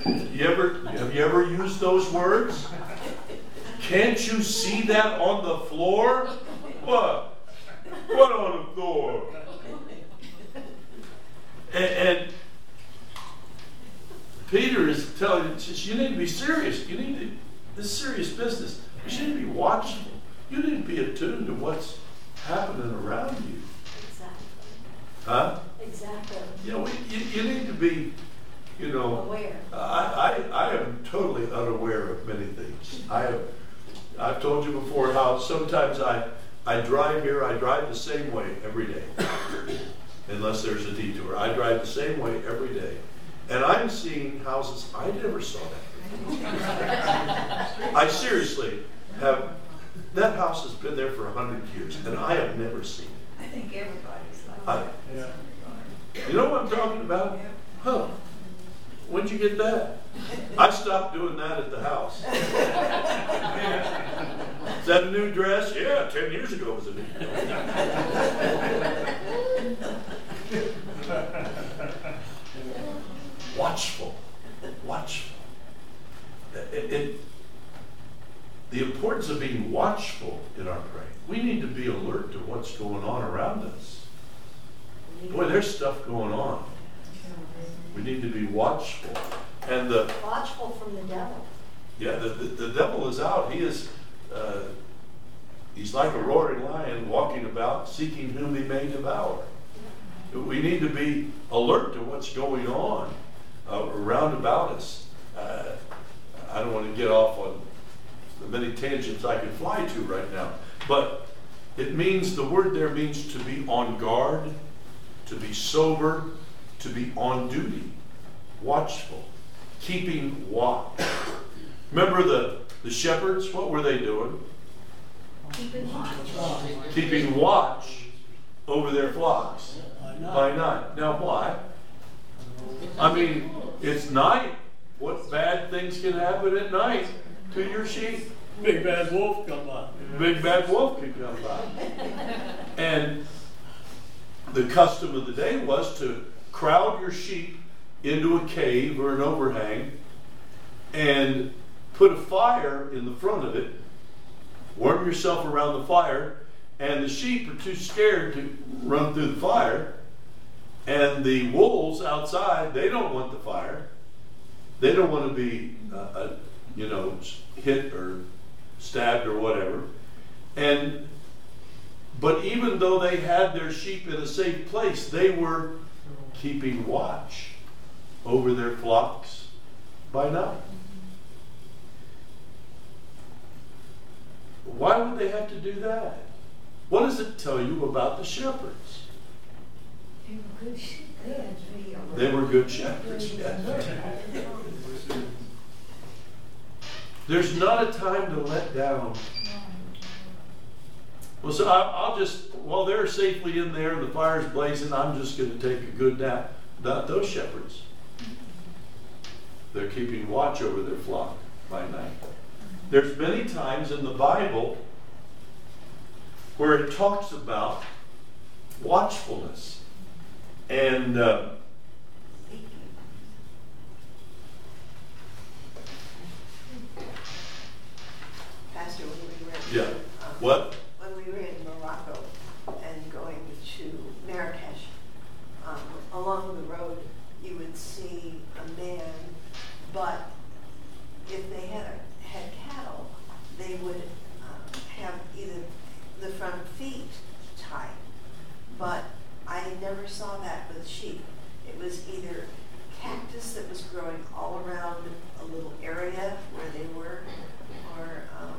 You ever have you ever used those words? Can't you see that on the floor? What? What on the floor? And, and Peter is telling you, you need to be serious. You need to, this is serious business. You need to be watchful. You need to be attuned to what's happening around you.
Exactly.
Huh?
Exactly.
You know, we, you, you need to be, you know,
Aware.
I, I, I am totally unaware of many things. I have, I've told you before how sometimes I, I drive here, I drive the same way every day, unless there's a detour. I drive the same way every day. And I'm seeing houses, I never saw that. I seriously have, that house has been there for a hundred years, and I have never seen it.
I think everybody's like that.
Yeah.
you know what I'm talking about? Huh. When'd you get that? I stopped doing that at the house. Is that a new dress? Yeah, 10 years ago it was a new dress. watchful. Watchful. It, it, the importance of being watchful in our praying. We need to be alert to what's going on around us. Boy, there's stuff going on. We need to be watchful. And the
watchful from the devil.
Yeah, the, the, the devil is out. He is uh, he's like a roaring lion walking about, seeking whom he may devour. We need to be alert to what's going on uh, around about us. Uh, I don't want to get off on the many tangents I could fly to right now, but it means the word there means to be on guard, to be sober, to be on duty, watchful, keeping watch. Remember the, the shepherds? What were they doing?
Keeping watch.
Keeping watch over their flocks by night. Now, why? I mean, it's night. What bad things can happen at night to your sheep?
Big bad wolf come by.
Big bad wolf can come by. And the custom of the day was to crowd your sheep into a cave or an overhang and put a fire in the front of it, warm yourself around the fire, and the sheep are too scared to run through the fire. And the wolves outside, they don't want the fire. They don't want to be, uh, uh, you know, hit or stabbed or whatever. And but even though they had their sheep in a safe place, they were keeping watch over their flocks by night. Why would they have to do that? What does it tell you about the shepherds?
They were good sheep.
They were good shepherds. yes. There's not a time to let down. Well, so I, I'll just, while they're safely in there, and the fire's blazing, I'm just going to take a good nap. Not those shepherds. They're keeping watch over their flock by night. There's many times in the Bible where it talks about watchfulness. And uh,
Pastor, when we were.
yeah,
um,
what?
When we were in Morocco and going to Marrakesh, um, along the road, you would see a man, but if they had, had cattle, they would, um, have either the front feet tied. But I never saw that with sheep. It was either cactus that was growing all around a little area where they were, or, um,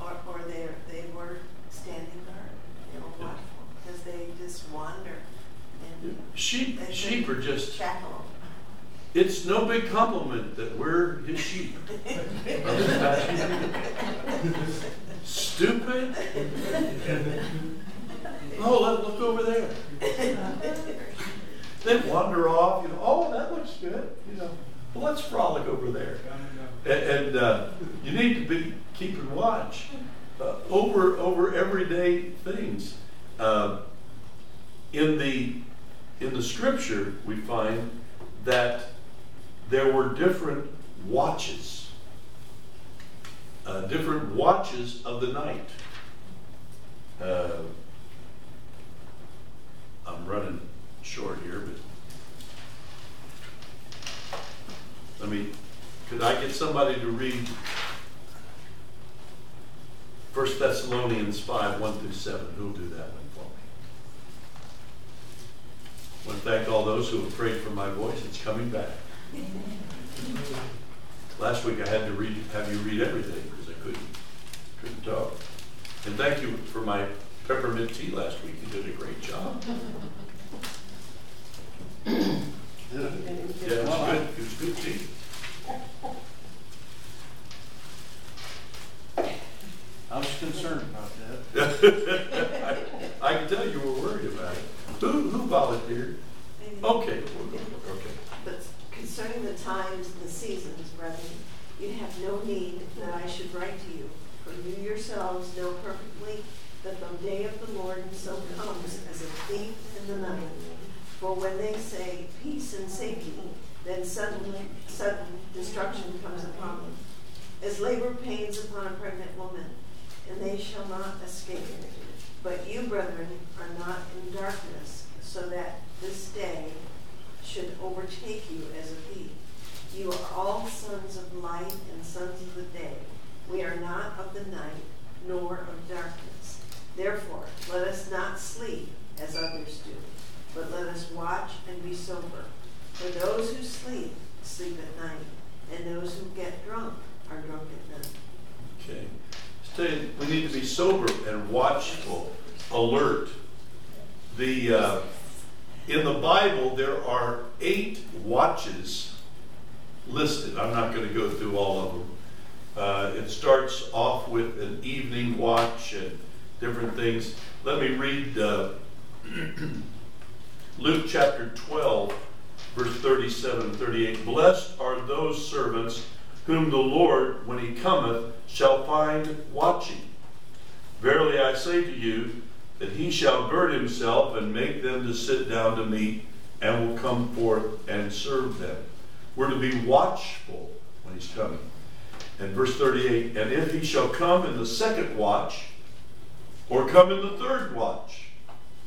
or, or they, they were standing guard. They were watchful, because they just wander and
Sheep, sheep are just, it's no big compliment that we're his sheep. Stupid. Oh, let, look over there. Then wander off, you know, oh, that looks good, you know. Well, let's frolic over there. And, and uh, you need to be keeping watch uh, over over everyday things. Uh, in the in the scripture, we find that there were different watches, uh, different watches of the night. Uh, I'm running short here, but let me. Could I get somebody to read First Thessalonians five one through seven? Who'll do that one for me? I want to thank all those who have prayed for my voice. It's coming back. Last week I had to read, have you read everything because I couldn't, couldn't talk. And thank you for my peppermint tea last week. You did a great job. Yeah, it was good. It was good tea.
I was concerned about that.
I can tell you were worried about it. Who, who volunteered? Okay, okay.
But concerning the times and the seasons, brethren, you have no need that I should write to you. For you yourselves know perfectly that the day of the Lord so comes as a thief in the night. For when they say peace and safety, then suddenly, sudden destruction comes upon them. As labor pains upon a pregnant woman, and they shall not escape. But you, brethren, are not in darkness, so that this day should overtake you as a thief. You are all sons of light and sons of the day. We are not of the night, nor of darkness. Therefore, let us not sleep as others do, but let us watch and be sober. For those who sleep, sleep at night, and those who get drunk are drunk at night.
Okay. We need to be sober and watchful, alert. The, uh, in the Bible, there are eight watches listed. I'm not going to go through all of them. Uh, it starts off with an evening watch and different things. Let me read uh, Luke chapter 12, verse 37 and 38. Blessed are those servants whom the Lord, when he cometh, shall find watching. Verily I say to you, that he shall gird himself and make them to sit down to meat, and will come forth and serve them. We're to be watchful when he's coming. And verse 38 And if he shall come in the second watch, or come in the third watch,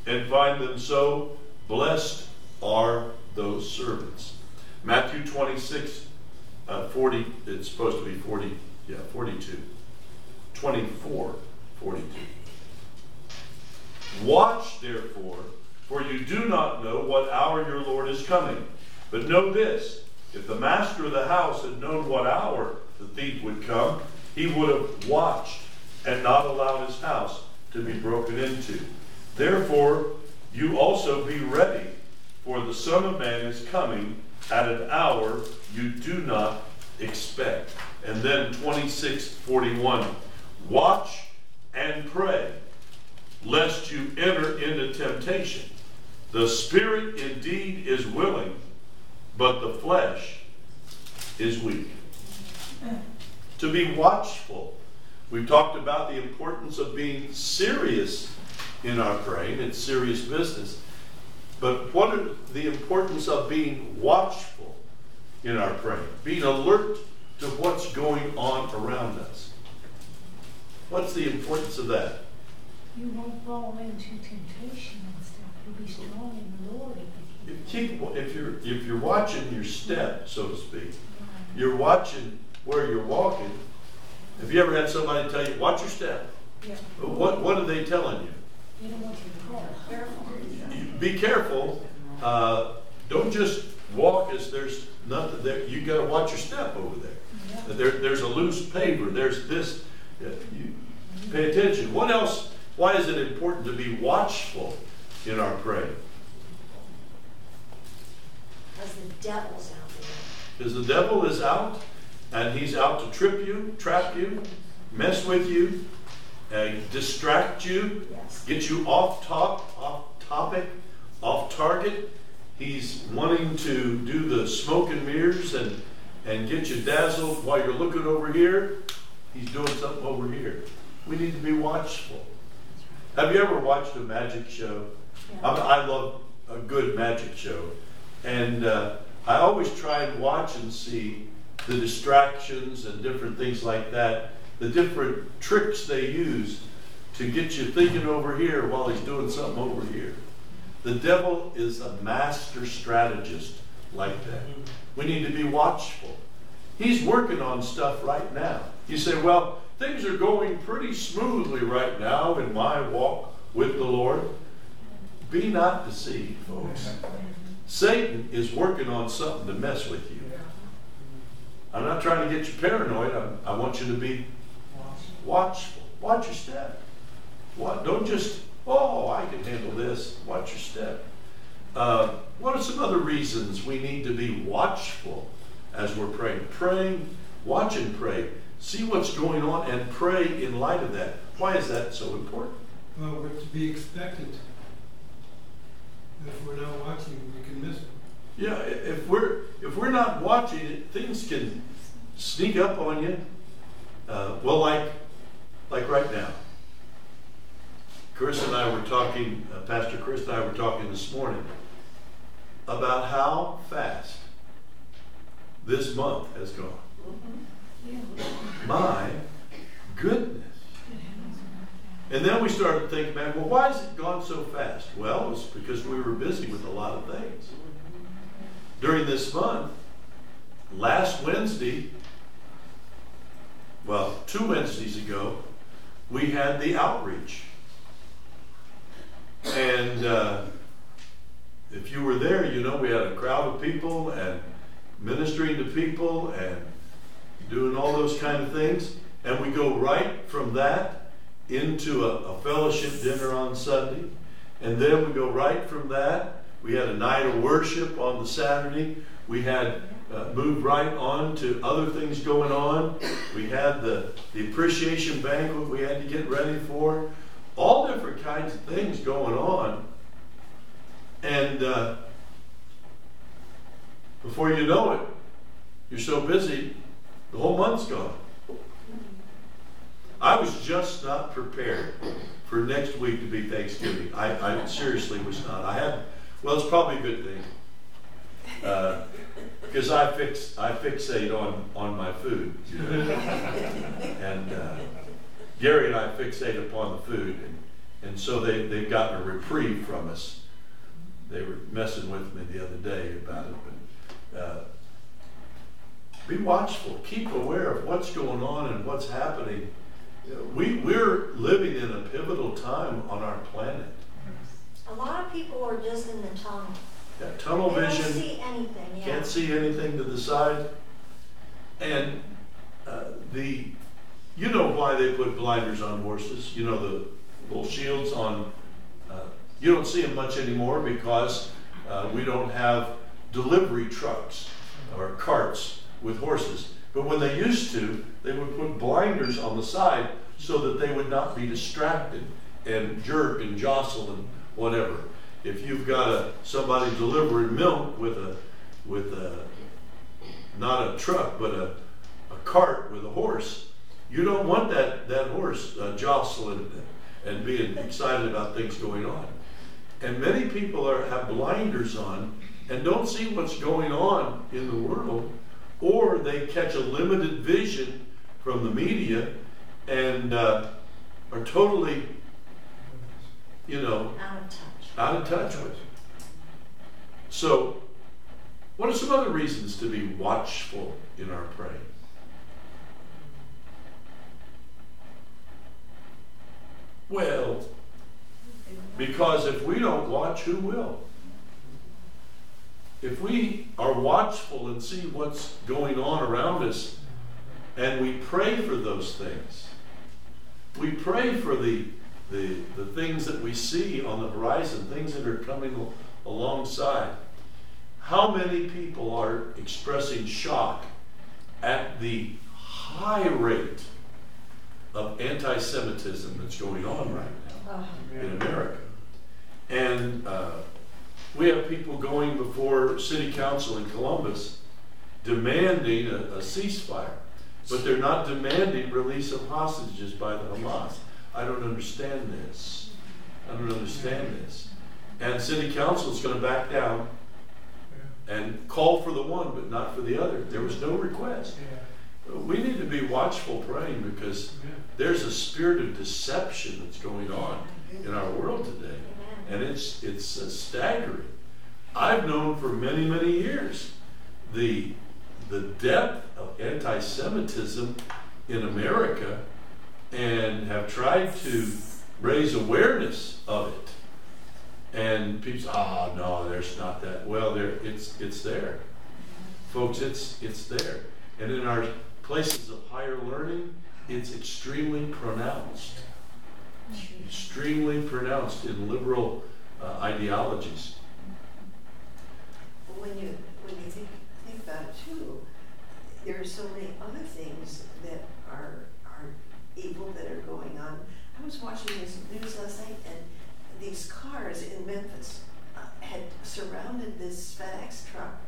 and find them so, blessed are those servants. Matthew 26, uh, 40, it's supposed to be 40, yeah, 42. 24, 42. Watch, therefore, for you do not know what hour your Lord is coming. But know this if the master of the house had known what hour the thief would come, he would have watched and not allowed his house to be broken into. Therefore, you also be ready, for the Son of Man is coming at an hour you do not expect. And then 2641 Watch and pray, lest you enter into temptation. The spirit indeed is willing, but the flesh is weak. To be watchful. We've talked about the importance of being serious in our praying. It's serious business. But what are the importance of being watchful in our praying? Being alert to what's going on around us. What's the importance of that?
You won't fall into temptation and stuff. You'll be strong in the Lord if keep.
keep, if you're if you're watching your step, so to speak, you're watching where you're walking. Have you ever had somebody tell you, "Watch your step"?
Yeah.
What what are they telling you?
You don't want you to fall. Careful.
Be careful. Uh, don't just walk is there's nothing there. You got to watch your step over there.
Yeah.
There, there's a loose paver. There's this. You pay attention. What else? Why is it important to be watchful in our praying?
Because the devil's out there.
Because the devil is out, and he's out to trip you, trap you, mess with you, uh, distract you,
Yes.
get you off top, off topic, off target. He's wanting to do the smoke and mirrors and and get you dazzled while you're looking over here. He's doing something over here. We need to be watchful. Have you ever watched a magic show? I, I love a good magic show, and uh, I always try and watch and see the distractions and different things like that, the different tricks they use to get you thinking over here while he's doing something over here. The devil is a master strategist like that. We need to be watchful. He's working on stuff right now. You say, well, things are going pretty smoothly right now in my walk with the Lord. Be not deceived, folks. Satan is working on something to mess with you. I'm not trying to get you paranoid. I, I want you to be watchful. Watch your step. What? Don't just, oh, I can handle this. Watch your step. Uh, what are some other reasons we need to be watchful as we're praying? Praying, watch and pray. See what's going on and pray in light of that. Why is that so important?
Well, we're to be expectant. If we're not watching, we can miss it.
Yeah, if we're if we're not watching things can sneak up on you. Uh, well, like like right now, Chris and I were talking. Uh, Pastor Chris and I were talking this morning about how fast this month has gone. My goodness, And then we started thinking back, well, why has it gone so fast? Well, it's because we were busy with a lot of things. During this month, last Wednesday, well, two Wednesdays ago, we had the outreach. And uh, if you were there, you know we had a crowd of people and ministering to people and doing all those kind of things. And we go right from that into a, a fellowship dinner on Sunday. And then we go right from that. We had a night of worship on the Saturday. We had uh, moved right on to other things going on. We had the, the appreciation banquet we had to get ready for. All different kinds of things going on. And uh, before you know it, you're so busy, the whole month's gone. I was just not prepared for next week to be Thanksgiving. I, I seriously was not. I had, well, it's probably a good thing. Because I fix, I fixate on, on my food. You know? and uh, Gary and I fixate upon the food. And, and so they, they've gotten a reprieve from us. They were messing with me the other day about it. But uh, be watchful. Keep aware of what's going on and what's happening. We, we're living in a pivotal time on our planet.
A lot of people are just in the tunnel.
Yeah, tunnel
They
vision.
see anything, yeah.
can't see anything to the side. And uh, the, you know why they put blinders on horses? You know the little shields on. Uh, you don't see them much anymore because uh, we don't have delivery trucks or carts with horses. But when they used to, they would put blinders on the side so that they would not be distracted and jerk and jostle and whatever. If you've got a, somebody delivering milk with a with a not a truck but a, a cart with a horse, you don't want that that horse uh, jostling and being excited about things going on. And many people are have blinders on and don't see what's going on in the world, or they catch a limited vision from the media and uh, are totally, you know,
Out of touch.
out of touch with. So, what are some other reasons to be watchful in our praying? Well, because if we don't watch, who will? If we are watchful and see what's going on around us and we pray for those things, we pray for the, the, the things that we see on the horizon, things that are coming alongside. How many people are expressing shock at the high rate of anti Semitism that's going on right now? in America. And uh, we have people going before city council in Columbus demanding a, a ceasefire, but they're not demanding release of hostages by the Hamas. I don't understand this. I don't understand this. And city council is going to back down and call for the one, but not for the other. There was no request. We need to be watchful praying because there's a spirit of deception that's going on in our world today, and it's it's uh, staggering. I've known for many many years the the depth of anti-Semitism in America, and have tried to raise awareness of it. And people say, "Ah, no, there's not that." Well, there it's it's there, folks. It's it's there, and in our places of higher learning, it's extremely pronounced extremely pronounced in liberal uh, ideologies.
When you, when you think, think about it too, there are so many other things that are, are evil that are going on. I was watching this news last night and these cars in Memphis uh, had surrounded this FedEx truck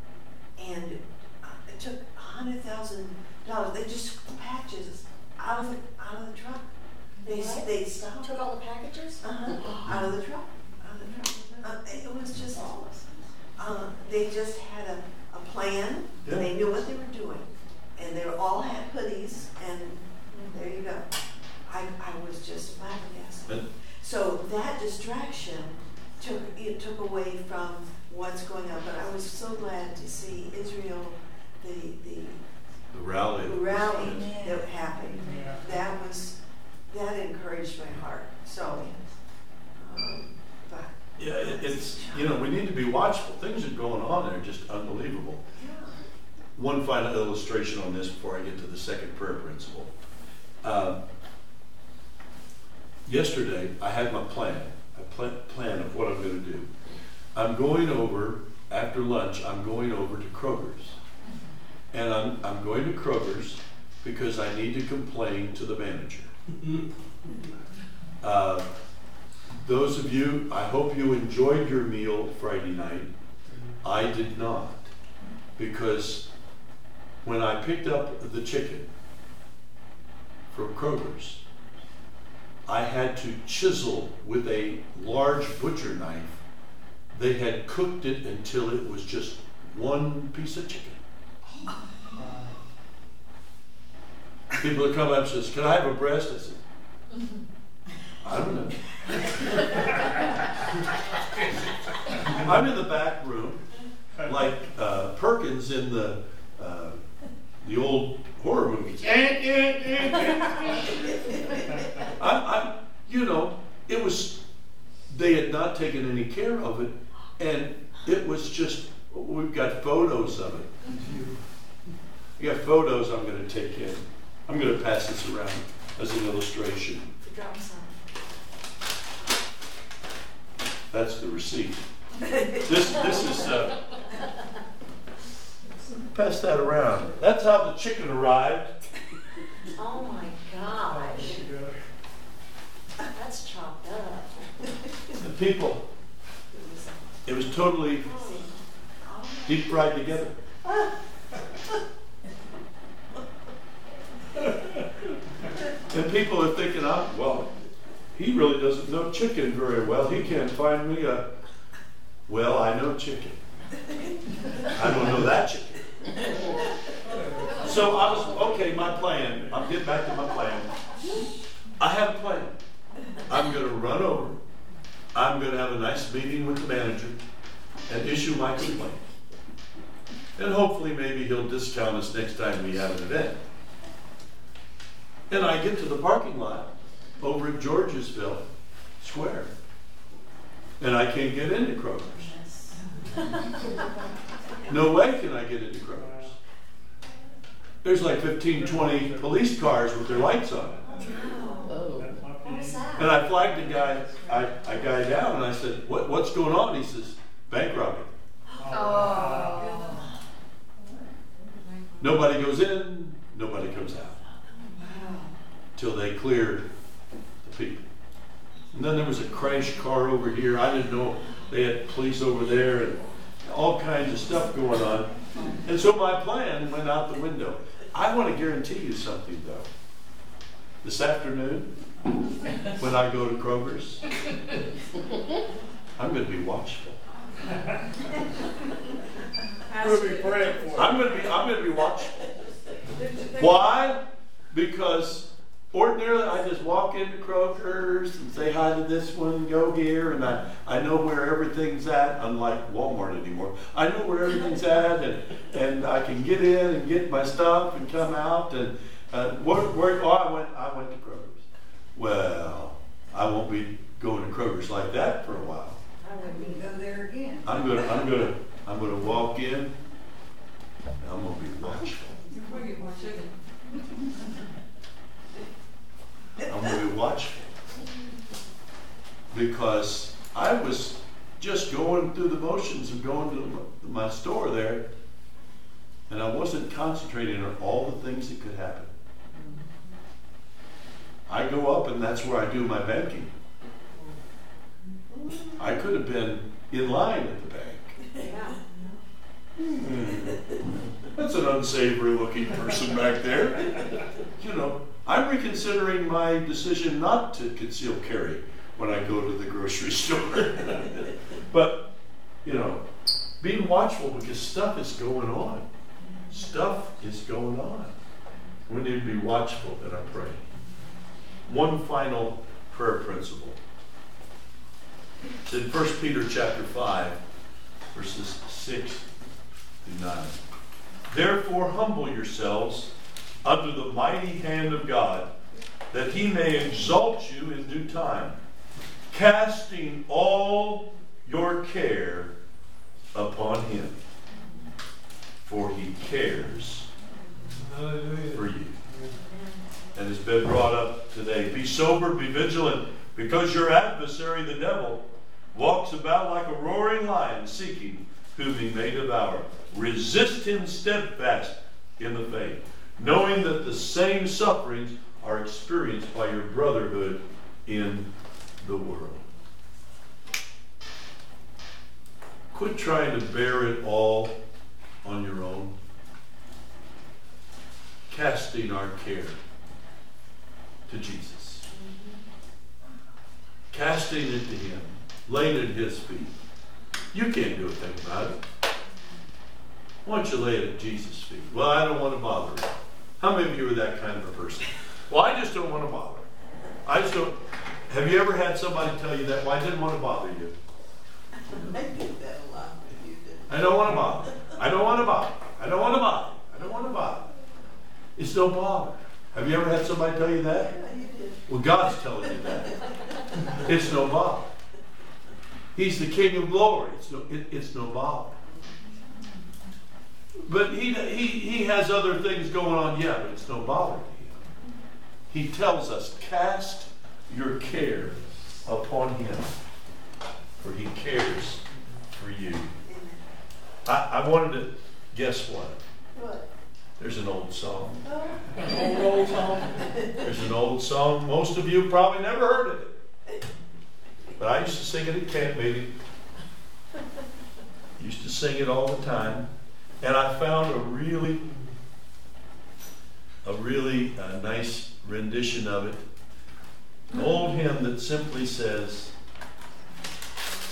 and uh, it took hundred thousand no, they just took the patches out of the, out of the truck. They,
What?
they stopped,
Took all the packages?
uh-huh, out of the truck, out of the truck. Uh, it was just, uh, they just had a, a plan, and they knew what they were doing. And they all had hoodies, and there you go. I, I was just flabbergasted. So that distraction took, it took away from what's going on, but I was so glad to see Israel, the, the
rally.
rally that happened.
Yeah.
That was, that encouraged my heart, so, um, but,
Yeah, it, it's, you know, we need to be watchful. Things are going on there, just unbelievable.
yeah.
One final illustration on this before I get to the second prayer principle. Um, yesterday, I had my plan, a pla- plan of what I'm going to do. I'm going over, after lunch, I'm going over to Kroger's. And I'm, I'm going to Kroger's because I need to complain to the manager. Uh, those of you, I hope you enjoyed your meal Friday night. I did not. Because when I picked up the chicken from Kroger's, I had to chisel with a large butcher knife. They had cooked it until it was just one piece of chicken. People would come up and says, "Can I have a breast?" I said, "I don't know." I'm in the back room, like uh, Perkins in the uh, the old horror movies. Eh, eh, eh, I, I, you know, it was they had not taken any care of it, and it was just. We've got photos of it. We got photos I'm going to take in. I'm going to pass this around as an illustration.
The drum sound.
That's the receipt. This, this is, uh, pass that around. That's how the chicken arrived.
Oh my gosh, that's chopped up.
The people, it was totally deep fried together. And people are thinking, oh, well, he really doesn't know chicken very well. He can't find me a, well, I know chicken. I don't know that chicken. So I was, okay, my plan, I'll get back to my plan. I have a plan. I'm gonna run over, I'm gonna have a nice meeting with the manager and issue my complaint. And hopefully maybe he'll discount us next time we have an event. And I get to the parking lot over at Georgesville Square. And I can't get into Kroger's. No way can I get into Kroger's. There's like 15, 20 police cars with their lights on.
Oh.
What was?
And I flagged the guy, I, I guy down and I said, what, what's going on? He says, bank robbery.
Oh.
Nobody goes in, nobody comes out. Till they cleared the people. And then there was a crash car over here. I didn't know they had police over there and all kinds of stuff going on. And so my plan went out the window. I want to guarantee you something though. This afternoon, when I go to Kroger's, I'm going to be watchful.
We'll be praying for.
I'm going to be I'm going to be watchful. Why? Because ordinarily I just walk into Kroger's and say hi to this one, go here, and I, I know where everything's at, unlike Walmart anymore. I know where everything's at, and, and I can get in and get my stuff and come out. And uh, where, where, oh, I went, I went to Kroger's. Well, I won't be going to Kroger's like that for a while.
I wouldn't go there again.
I'm gonna, I'm gonna, I'm gonna walk in. and I'm gonna be watchful.
You're gonna get more chicken.
I'm going to be watchful. Because I was just going through the motions of going to my store there, and I wasn't concentrating on all the things that could happen. I go up, and that's where I do my banking. I could have been in line at the bank.
Yeah.
Hmm. That's an unsavory looking person back there. You know, I'm reconsidering my decision not to conceal carry when I go to the grocery store. but, you know, being watchful because stuff is going on. Stuff is going on. We need to be watchful in our praying. One final prayer principle. It's in 1 Peter chapter 5, verses 6 through 9. Therefore, humble yourselves under the mighty hand of God, that he may exalt you in due time, casting all your care upon him, for he cares
Hallelujah.
for you. And it's been brought up today. Be sober, be vigilant, because your adversary, the devil, walks about like a roaring lion, seeking whom he may devour. Resist him steadfast in the faith, knowing that the same sufferings are experienced by your brotherhood in the world. Quit trying to bear it all on your own casting our care to Jesus. Casting it to Him, laying at His feet. You can't do a thing about it. Why don't you lay it at Jesus' feet? Well, I don't want to bother you. How many of you are that kind of a person? Well, I just don't want to bother. I just don't. Have you ever had somebody tell you that? Well, I didn't want to bother you.
I did that a lot you did.
I don't want to bother. I don't want to bother. I don't want to bother. I don't want to bother. It's no bother. Have you ever had somebody tell you that?
Yeah, you did.
Well, God's telling you that. It's no bother. He's the King of glory. It's no, it, it's no bother. But he, he, he has other things going on, yeah, but it's no bother to him. He tells us, cast your care upon him, for he cares for you. I, I wanted to guess what?
What?
There's an old song.
Oh,
Old, old song. There's an old song. Most of you probably never heard of it. But I used to sing it at camp meeting. Used to sing it all the time. And I found a really, a really uh, nice rendition of it. An old hymn that simply says,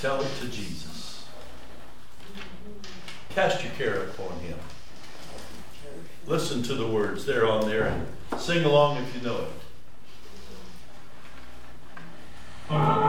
Tell it to Jesus. Cast your care upon him. Listen to the words. They're on there and sing along if you know it. Anybody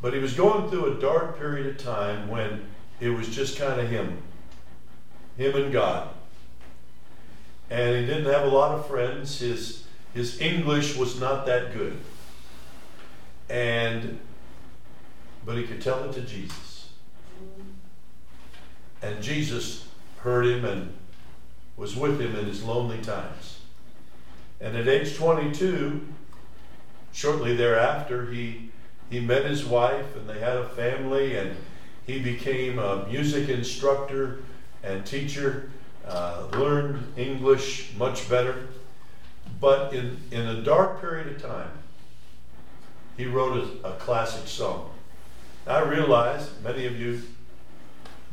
But he was going through a dark period of time when it was just kind of him, him and God. And he didn't have a lot of friends. His, his English was not that good. And, but he could tell it to Jesus. And Jesus heard him and was with him in his lonely times. And at age 22, shortly thereafter, he, he met his wife and they had a family and he became a music instructor and teacher, uh, learned English much better. But in, in a dark period of time, he wrote a, a classic song. I realize many of you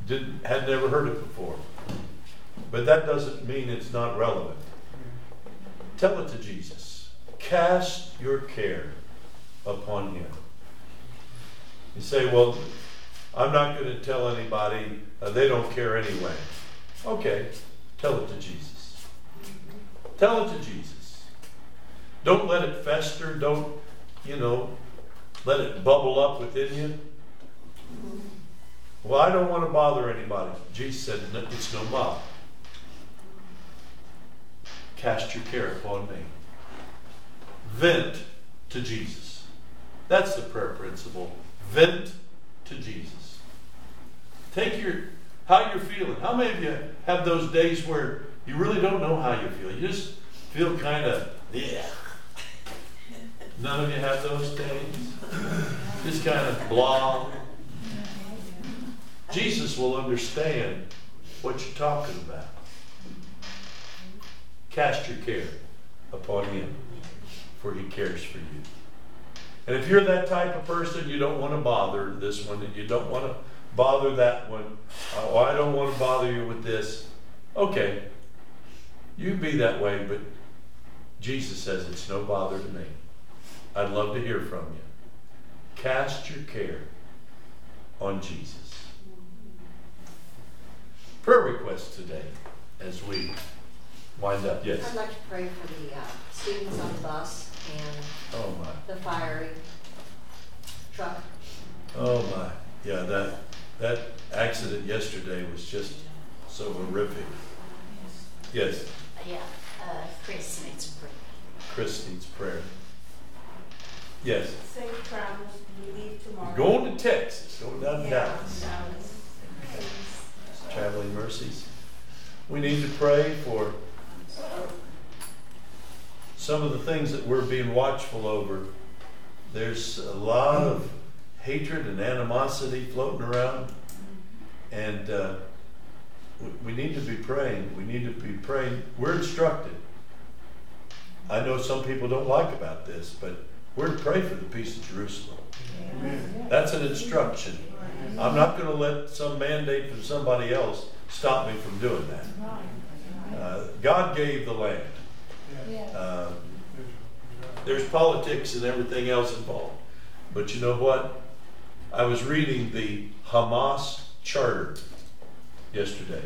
didn't, had never heard it before, but that doesn't mean it's not relevant. Tell it to Jesus. Cast your care upon him. You say, well, I'm not going to tell anybody. Uh, they don't care anyway. Okay, tell it to Jesus. Tell it to Jesus. Don't let it fester. Don't, you know, let it bubble up within you. Well, I don't want to bother anybody. Jesus said, it's no bother. Cast your care upon me. Vent to Jesus. That's the prayer principle. Vent to Jesus. Take your how you're feeling. How many of you have those days where you really don't know how you feel? You just feel kind of yeah. None of you have those days. Just kind of blah. Jesus will understand what you're talking about. Cast your care upon him, for he cares for you. And if you're that type of person, you don't want to bother this one, and you don't want to bother that one. Oh, I don't want to bother you with this. Okay, you be that way, but Jesus says it's no bother to me. I'd love to hear from you. Cast your care on Jesus. Prayer requests today as we wind up. Yes.
I'd like to pray for the uh, students on the bus and
Oh my.
the fiery truck.
Oh my. Yeah, that that accident yesterday was just so horrific. Yes,
Yeah, uh, Chris needs a break.
Chris needs prayer. Yes.
Safe travels, we leave tomorrow.
Going to Texas, going down to
Yeah,
Dallas.
Dallas.
Traveling mercies. We need to pray for some of the things that we're being watchful over. There's a lot of hatred and animosity floating around, and uh, we, need to be praying. We need to be praying. We're instructed. I know some people don't like about this, but we're to pray for the peace of Jerusalem. That's an instruction. I'm not going to let some mandate from somebody else stop me from doing that. Uh, God gave the land. Uh, there's politics and everything else involved. But you know what? I was reading the Hamas charter yesterday.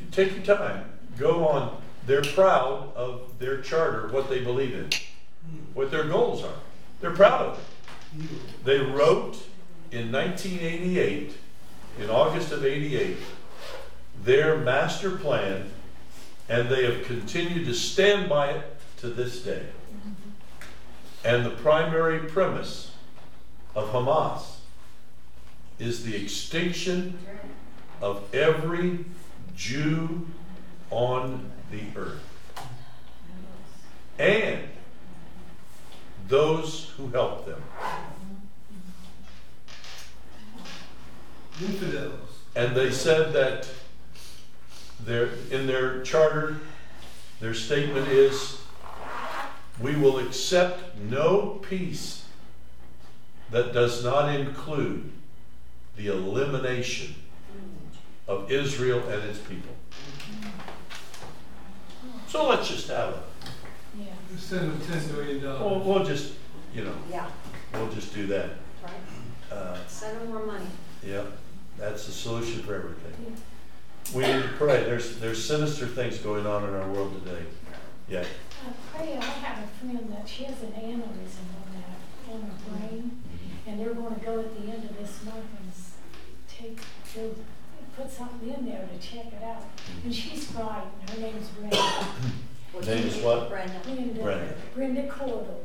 You take your time, go on. They're proud of their charter, what they believe in, what their goals are. They're proud of it. They wrote in 1988, in August of 88, their master plan, and they have continued to stand by it to this day. And the primary premise of Hamas is the extinction of every Jew on the earth. And those who help them.
Infidels.
And they said that their, in their charter, their statement is, we will accept no peace that does not include the elimination of Israel and its people. So let's just have it.
Yeah.
Send them ten million
We'll,
dollars.
we'll just, you know,
Yeah,
we'll just do that.
right.
Uh,
Send them more money.
Yep, that's the solution for everything. We need to pray. There's, there's sinister things going on in our world today. Yeah,
I pray, I have a friend that she has an aneurysm on that, on her brain, mm-hmm. and they're gonna go at the end of this month and s- take, go, put something in there to check it out. Mm-hmm. And she's frightened, her name's Brenda.
What
Name is what?
Brenda.
Brenda,
Brenda.
Brenda Cordell.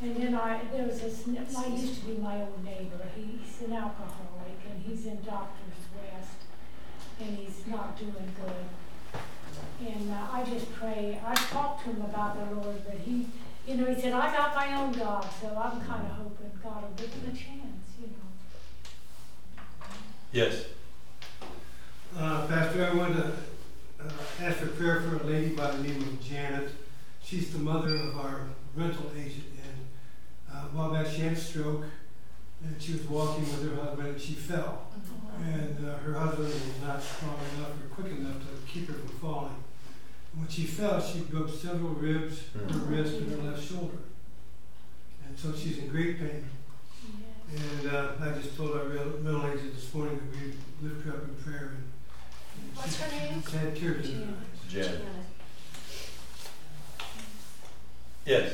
And then I, there was this, I used to be my old neighbor, he's an alcoholic, and he's in Doctor's West, and he's not doing good. And uh, I just pray, I talked to him about the Lord, but he, you know, he said, I got my own God, so I'm kinda hoping God will give him a chance, you know.
yes.
Uh, Pastor, I want to uh, ask for prayer for a lady by the name of Janet. She's the mother of our rental agent, and uh, a while back she had a stroke, and she was walking with her husband, and she fell. And uh, her husband was not strong enough or quick enough to keep her from falling. When she fell, she broke several ribs, her wrist, and her left shoulder. And so she's in great pain.
Yeah.
And uh, I just told our real- rental agent this morning that we lift her up in prayer. And, and
What's her name?
She's had tears in her
Janet.
eyes.
Janet.
Yes.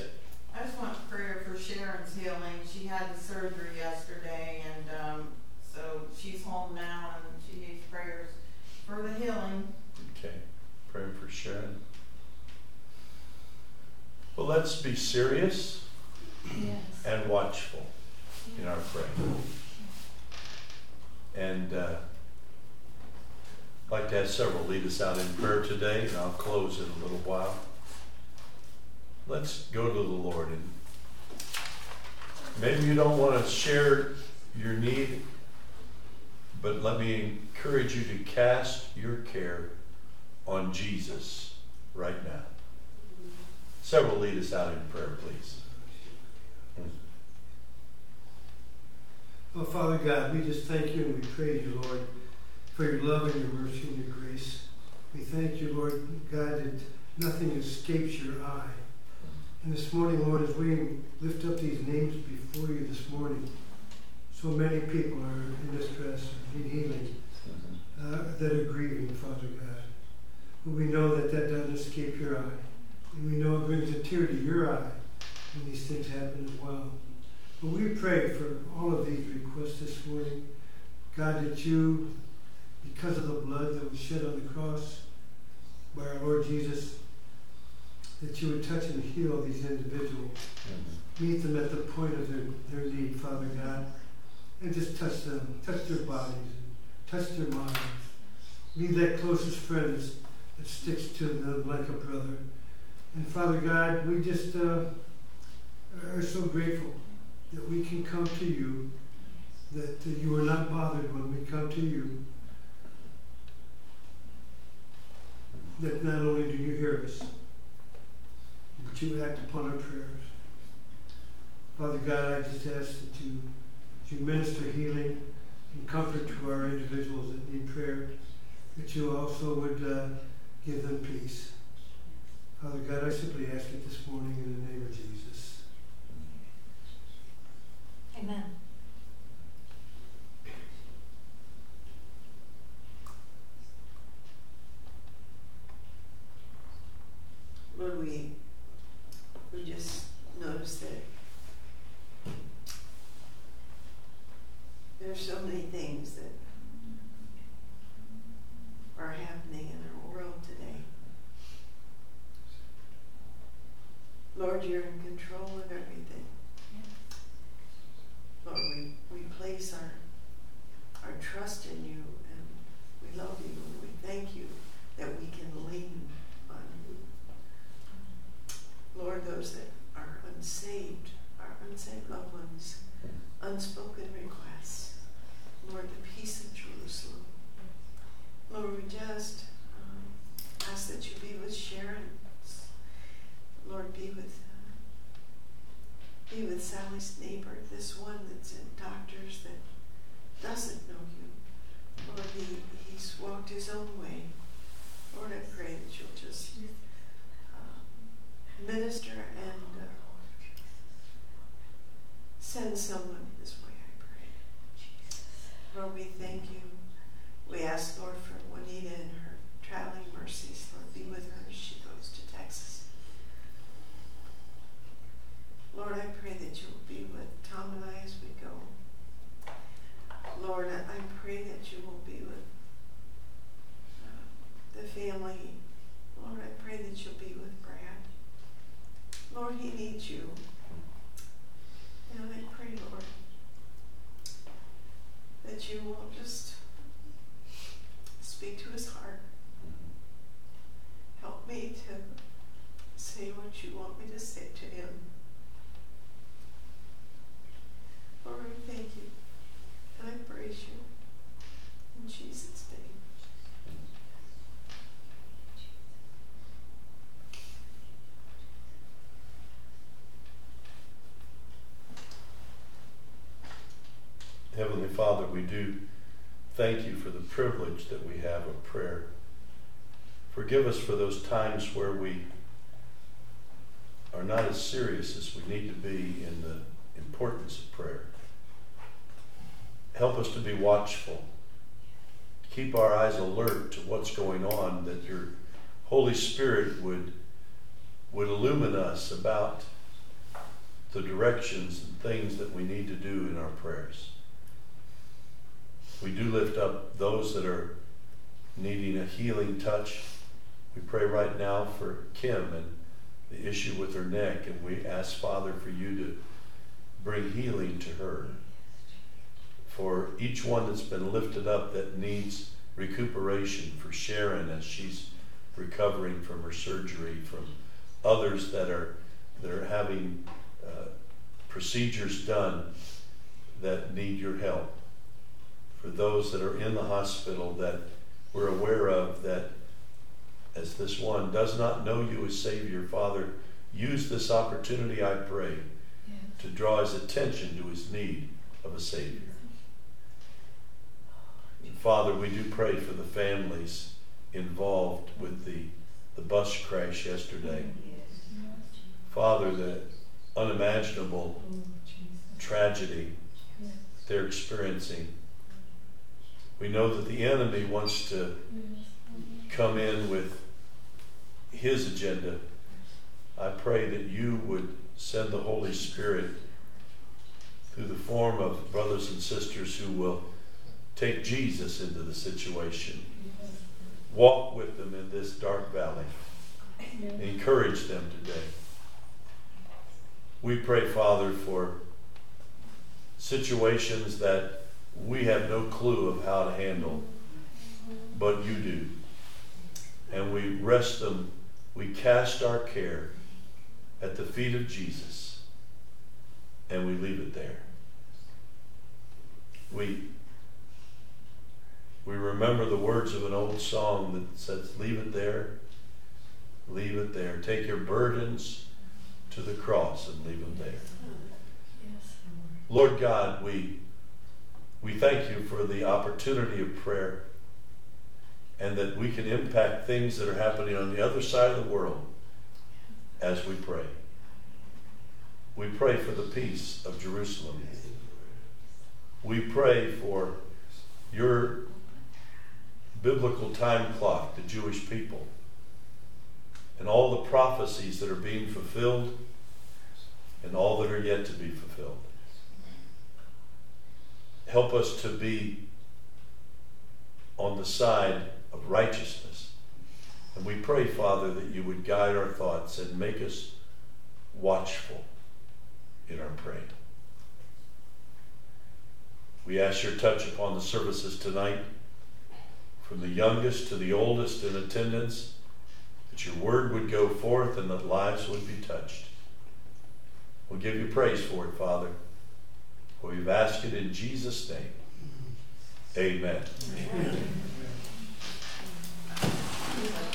I just want prayer for Sharon's healing. She had the surgery yesterday, and um, so she's home now, and she needs prayers for the healing.
Okay. Praying for Sharon. Well, let's be serious
Yes.
and watchful in our praying. And uh, I'd like to have several lead us out in prayer today, and I'll close in a little while. Let's go to the Lord. And maybe you don't want to share your need, but let me encourage you to cast your care on Jesus right now. Several lead us out in prayer, please.
Oh, Father God, we just thank you and we praise you, Lord, for your love and your mercy and your grace. We thank you, Lord God, that nothing escapes your eye. And this morning, Lord, as we lift up these names before you this morning, so many people are in distress, need healing, uh, that are grieving, Father God. But we know that that doesn't escape your eye. And we know it brings a tear to your eye when these things happen as well. But we pray for all of these requests this morning. God, that you, because of the blood that was shed on the cross by our Lord Jesus, that you would touch and heal these individuals. Meet them at the point of their, their need, Father God. And just touch them, touch their bodies, touch their minds. Be that closest friend that sticks to them like a brother. And Father God, we just uh, are so grateful that we can come to you, that uh, you are not bothered when we come to you. That not only do you hear us, but you act upon our prayers. Father God, I just ask that you, that you minister healing and comfort to our individuals that need prayer, that you also would uh, give them peace. Father God, I simply ask it this morning in the name of Jesus.
Amen.
Lord, we, we just notice that there's so many things that
Forgive us for those times where we are not as serious as we need to be in the importance of prayer. Help us to be watchful. Keep our eyes alert to what's going on, that your Holy Spirit would, would illumine us about the directions and things that we need to do in our prayers. We do lift up those that are needing a healing touch. Pray right now for Kim and the issue with her neck, and we ask, Father, for you to bring healing to her. For each one that's been lifted up that needs recuperation, for Sharon as she's recovering from her surgery, from others that are that are having uh, procedures done that need your help for those that are in the hospital that we're aware of that this one does not know you as Savior, Father, use this opportunity, I pray, to draw his attention to his need of a Savior. And Father, we do pray for the families involved with the, the bus crash yesterday. Father, the unimaginable oh, tragedy they're experiencing. We know that the enemy wants to come in with his agenda. I pray that you would send the Holy Spirit through the form of brothers and sisters who will take Jesus into the situation. Walk with them in this dark valley. Encourage them today. We pray, Father, for situations that we have no clue of how to handle, but you do. And we rest them, we cast our care at the feet of Jesus, and we leave it there. We, we remember the words of an old song that says, Leave it there, leave it there. Take your burdens to the cross and leave them there. Lord God, we we thank you for the opportunity of prayer and that we can impact things that are happening on the other side of the world as we pray. We pray for the peace of Jerusalem. We pray for your biblical time clock, the Jewish people, and all the prophecies that are being fulfilled and all that are yet to be fulfilled. Help us to be on the side of righteousness. And we pray, Father, that you would guide our thoughts and make us watchful in our praying. We ask your touch upon the services tonight, from the youngest to the oldest in attendance, that your word would go forth and that lives would be touched. We'll give you praise for it, Father. For we've asked it in Jesus' name. Amen. Amen. Don't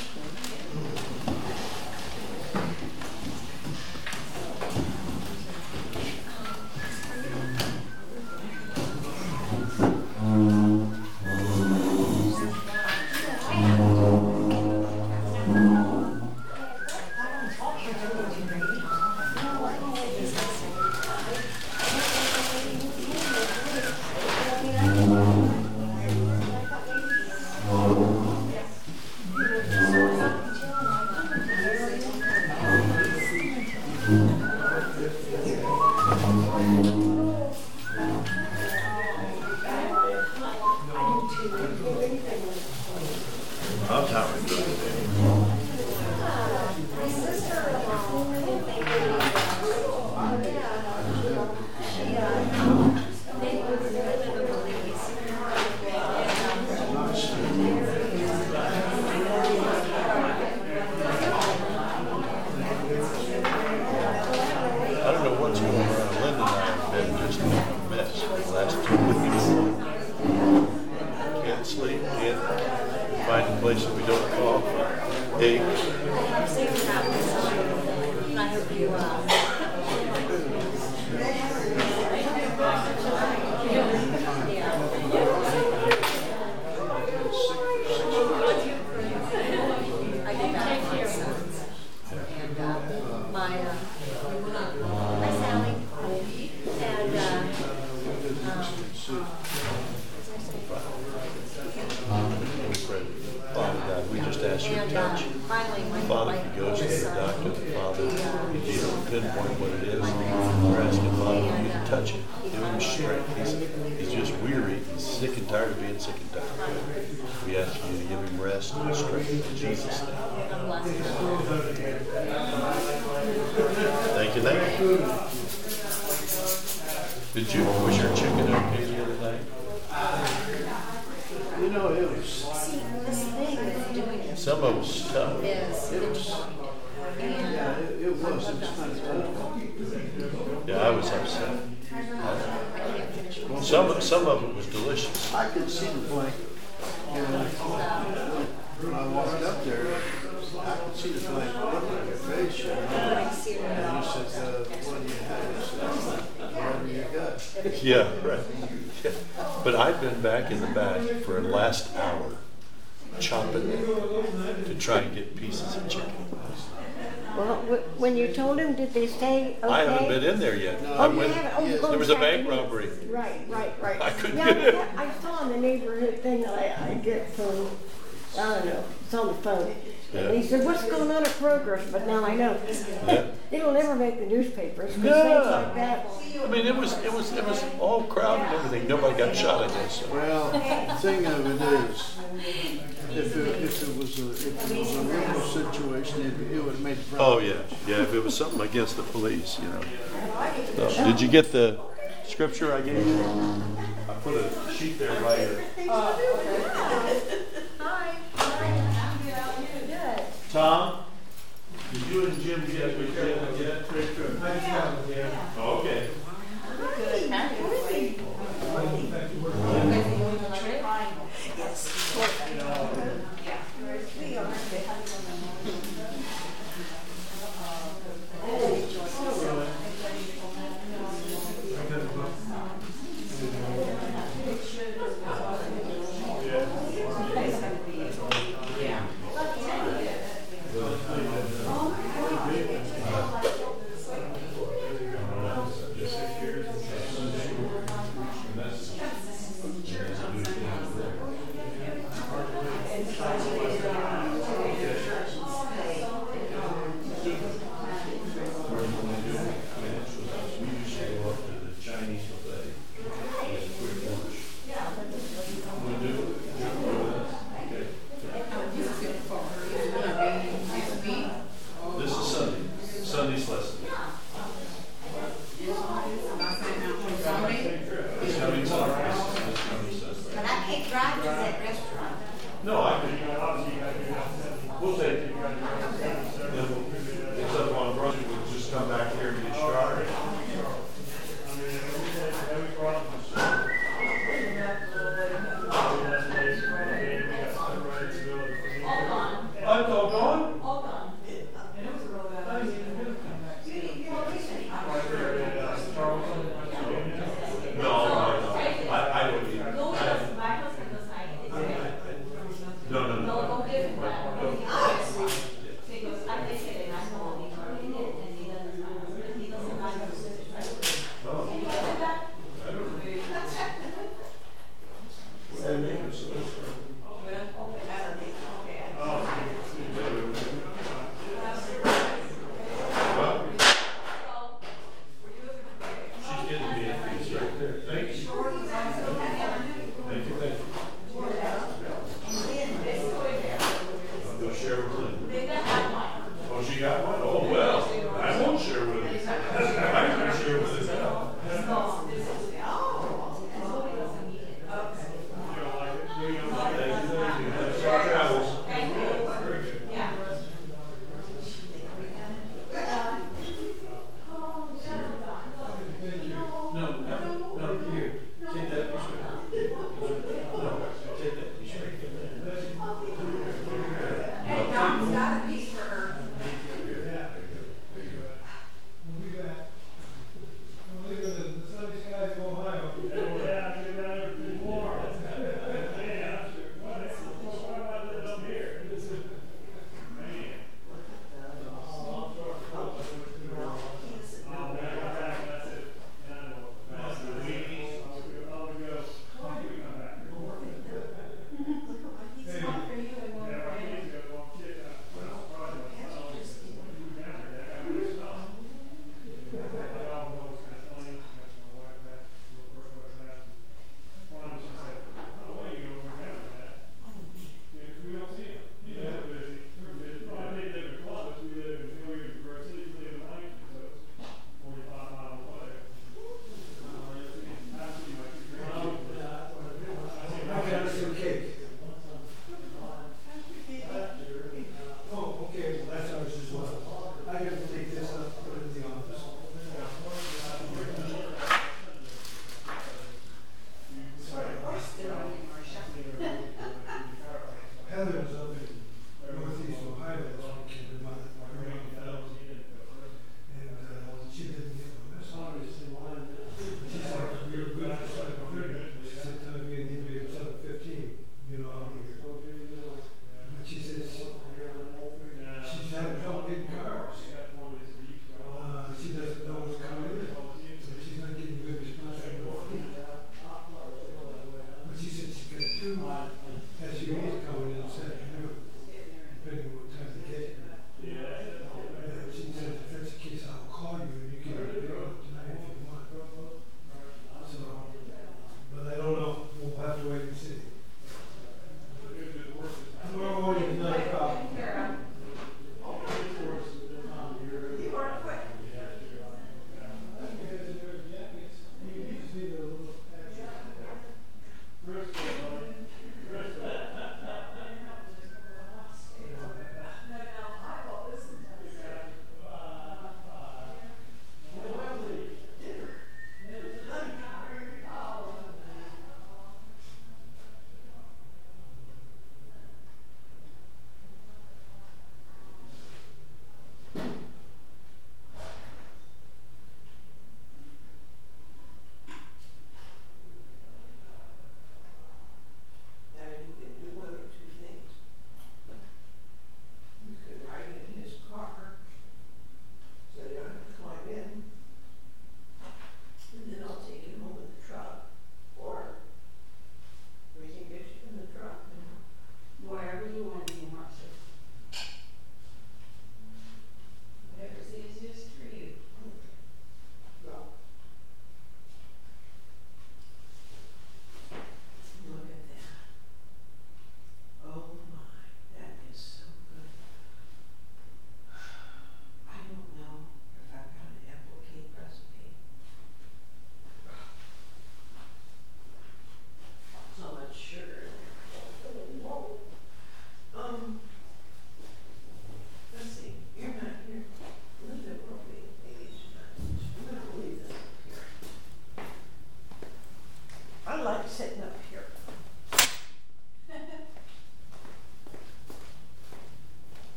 You
to give him rest and strength in Jesus' name. Thank you, thank you. Did you, was your chicken okay the other night?
You know, it was,
See, this thing of doing it
Some of it was tough.
the joint. And,
yeah, it, it was, it was kind of tough.
Yeah, I was upset.
I can't finish it.
Some, some of it was delicious.
I could see the blanket. And I up there, I see the And said, what do you have?
Yeah, right. But I've been back in the back for the last hour chopping to try and get pieces of chicken.
Well, wh- when you told him, did they say okay?
I haven't been in there yet. I
Oh, you
went,
haven't? Oh,
yes,
there was a bank robbery.
Right, right, right.
I couldn't
Yeah,
get in.
I- I saw in the neighborhood thing that I, I get from, I don't know, it's on the phone. And he said, what's going on at Progress? But now I know.
Yeah.
It'll never make the newspapers, because
No.
things like that.
I mean, it was, it was, it was all crowded and everything. Nobody got shot, I guess. so.
Well, the thing of it is, if it, if it was a, if it was a real situation, it, it would have made the
Oh, yeah, yeah, if it was something against the police, you know. So, Did you get the scripture I gave you? I put a sheet there right uh, here. Tom, did you and Jim get, we get, get scripture? Oh, Okay.